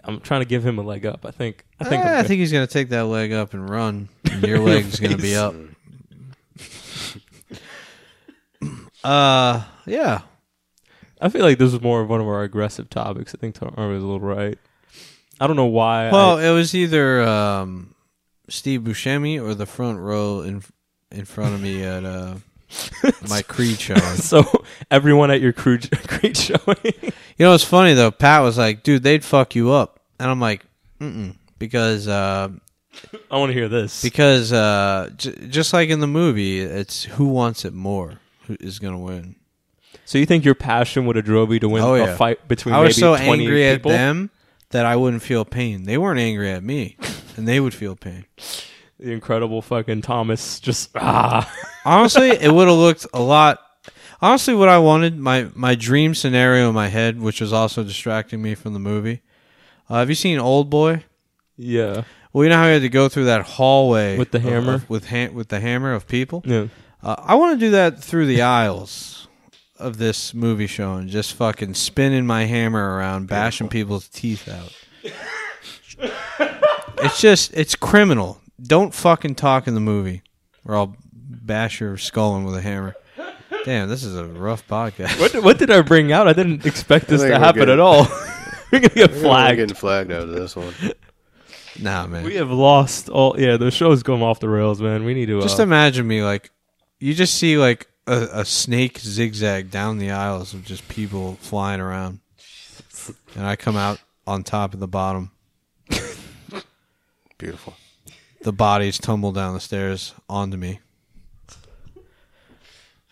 I'm trying to give him a leg up. I think I think Eh, I'm I good. think he's going to take that leg up and run. And your leg's going to be up. Uh, yeah. I feel like this was more of one of our aggressive topics. I think Tar was a little right. I don't know why. Well, I, it was either um, Steve Buscemi or the front row in in front of me at uh, my Creed show. so everyone at your crew Creed showing. You know, it's funny though. Pat was like, "Dude, they'd fuck you up," and I'm like, "Mm," because uh, I want to hear this. because uh, j- just like in the movie, it's who wants it more who is going to win. so you think your passion would have drove you to win Oh, a fight between I was maybe so 20 angry people? at them that I wouldn't feel pain. They weren't angry at me, and they would feel pain. The incredible fucking Thomas just ah. Honestly, it would have looked a lot. Honestly, what I wanted my my dream scenario in my head, which was also distracting me from the movie. Uh, have you seen Old Boy? yeah. Well, you know how you had to go through that hallway With the hammer? of- with ha- with the hammer of people. Yeah. Uh, I want to do that through the aisles of this movie show and just fucking spinning my hammer around, bashing people's teeth out. it's just it's criminal. Don't fucking talk in the movie, or I'll bash your skull in with a hammer. Damn, this is a rough podcast. What what did I bring out? I didn't expect this to happen good. at all. We're gonna get We're flagged. getting flagged out of this one. Nah, man. We have lost all. Yeah, the show's going off the rails, man. We need to. Just uh, imagine me like you just see like a, a snake zigzag down the aisles of just people flying around, and I come out on top of the bottom. Beautiful. The bodies tumble down the stairs onto me.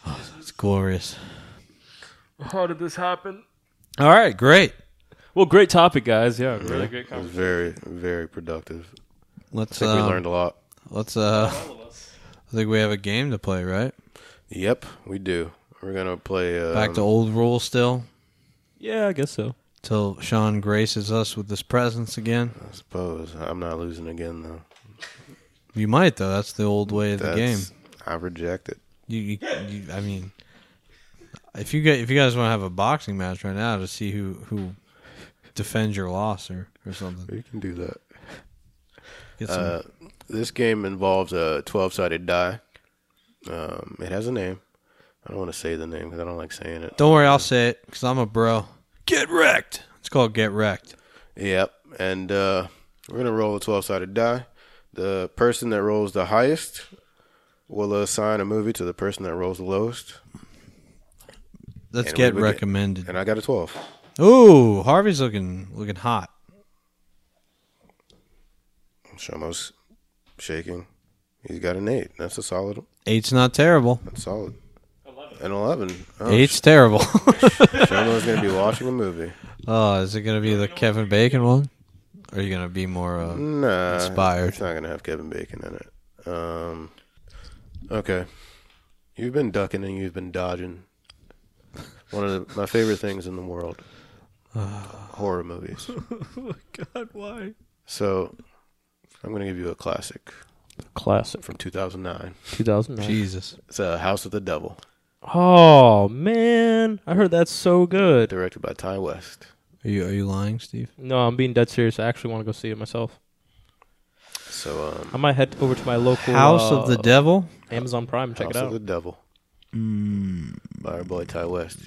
Oh, it's glorious. How did this happen? All right, great. Well, great topic, guys. Yeah, really great It was conversation. very very productive. Let's think we um, learned a lot. let's uh. I think we have a game to play, right? Yep, we do. We're gonna play. Um, Back to old rules still. Yeah, I guess so. Till Sean graces us with his presence again. I suppose I'm not losing again though. You might though. That's the old way of the game. I reject it. You, you, you, I mean, if you get if you guys want to have a boxing match right now to see who who defends your loss or or something, you can do that. get some. Uh, this game involves a 12 sided die. Um, it has a name. I don't want to say the name because I don't like saying it. Don't worry, I'll say it because I'm a bro. Get wrecked. It's called get wrecked. Yep. And uh, we're going to roll a 12 sided die. The person that rolls the highest will assign a movie to the person that rolls the lowest. Let's get we would get- recommended. And I got a 12. Ooh, Harvey's looking looking hot. Shomo's shaking. He's got an 8. That's a solid. Eight's not terrible. That's solid. An 11. Oh, Eight's terrible. Shomo's going to be watching a movie. oh, is it gonna be the Kevin Bacon one? Or are you gonna be more? Uh, Nah, Inspired. It's not gonna have Kevin Bacon in it. Um, okay, you've been ducking and you've been dodging. One of the, my favorite things in the world: horror movies. God, why? So, I'm gonna give you a classic Classic from 2009. 2009. Jesus. It's uh, House of the Devil, Oh man, I heard that's so good. directed by Ti West. Are you are you lying, Steve? No, I'm being dead serious. I actually want to go see it myself. So, um, I might head over to my local House of the uh, Devil. Amazon Prime. and Check House it out. House of the Devil. By our boy Ti West.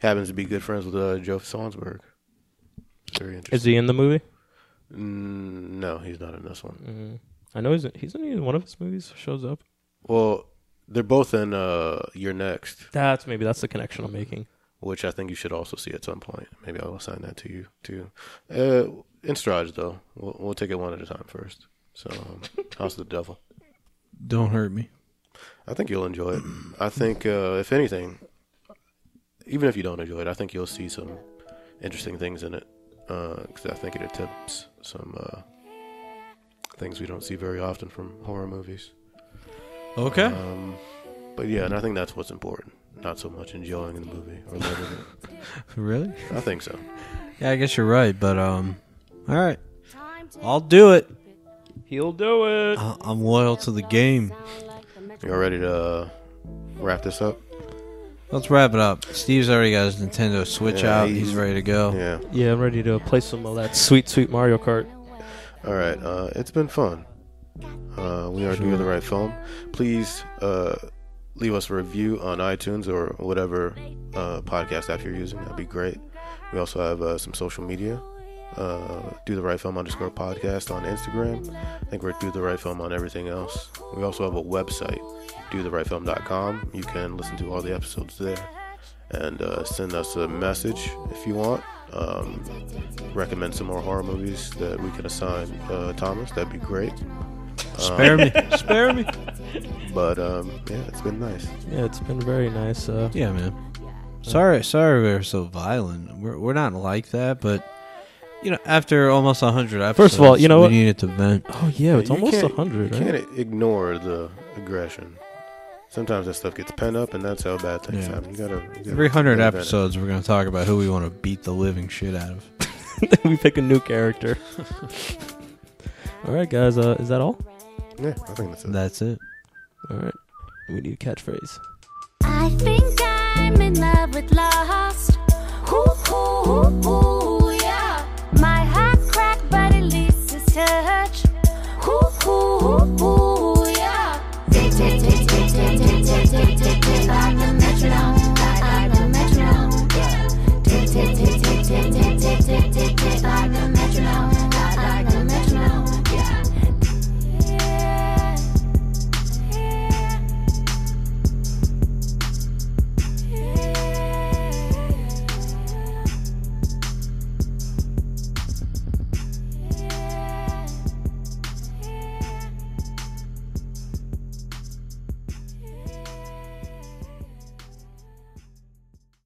He happens to be good friends with uh, Joe Swanberg. Very interesting. Is he in the movie? Mm, no, he's not in this one. Mm. I know he's in, he's in one of his movies. Shows up. Well, they're both in uh, You're Next, That's maybe that's the connection I'm making. which I think you should also see at some point. Maybe I'll assign that to you too. Uh, in strides, though. We'll, we'll take it one at a time first. So, um, House of the Devil. Don't hurt me. I think you'll enjoy it. I think, uh, if anything, even if you don't enjoy it, I think you'll see some interesting things in it. Because I think it attempts some uh, things we don't see very often from horror movies. Okay. Um, but yeah, and I think that's what's important. Not so much enjoying the movie or living it. really? I think so. Yeah, I guess you're right, but um, all right. I'll do it. He'll do it. I- I'm loyal to the game. You all ready to uh, wrap this up? Let's wrap it up. Steve's already got his Nintendo Switch Yeah, out. he's- He's ready to go. Yeah. Yeah, I'm ready to play some of that sweet, sweet Mario Kart. All right. Uh, it's been fun. Uh, we are doing the right film. Please uh, leave us a review on iTunes or whatever uh, podcast app you're using. That'd be great. We also have uh, some social media. Uh, do the right film underscore podcast on Instagram. I think we're do the right film on everything else. We also have a website, do the right film.com. You can listen to all the episodes there and uh, send us a message if you want. Um, recommend some more horror movies that we can assign uh, Thomas. That'd be great. Spare me. Spare me. But um, yeah, it's been nice. Yeah, it's been very nice. Uh, Yeah, man. Sorry, sorry we're so violent. We're we're not like that, but you know, after almost hundred episodes, First of all, you know we what? needed to vent. oh yeah, it's You almost can't- hundred, You right? can't ignore the aggression. Sometimes that stuff gets pent up, and that's how bad things Yeah. happen. You gotta. You gotta Every hundred gotta vent it. episodes, we're going to talk about who we want to beat the living shit out of. we pick a new character. all right, guys. Uh, is that all? Yeah, I think that's it. That's it. All right. We need a catchphrase. I think I'm in love with Lost. Ooh, ooh, ooh, yeah.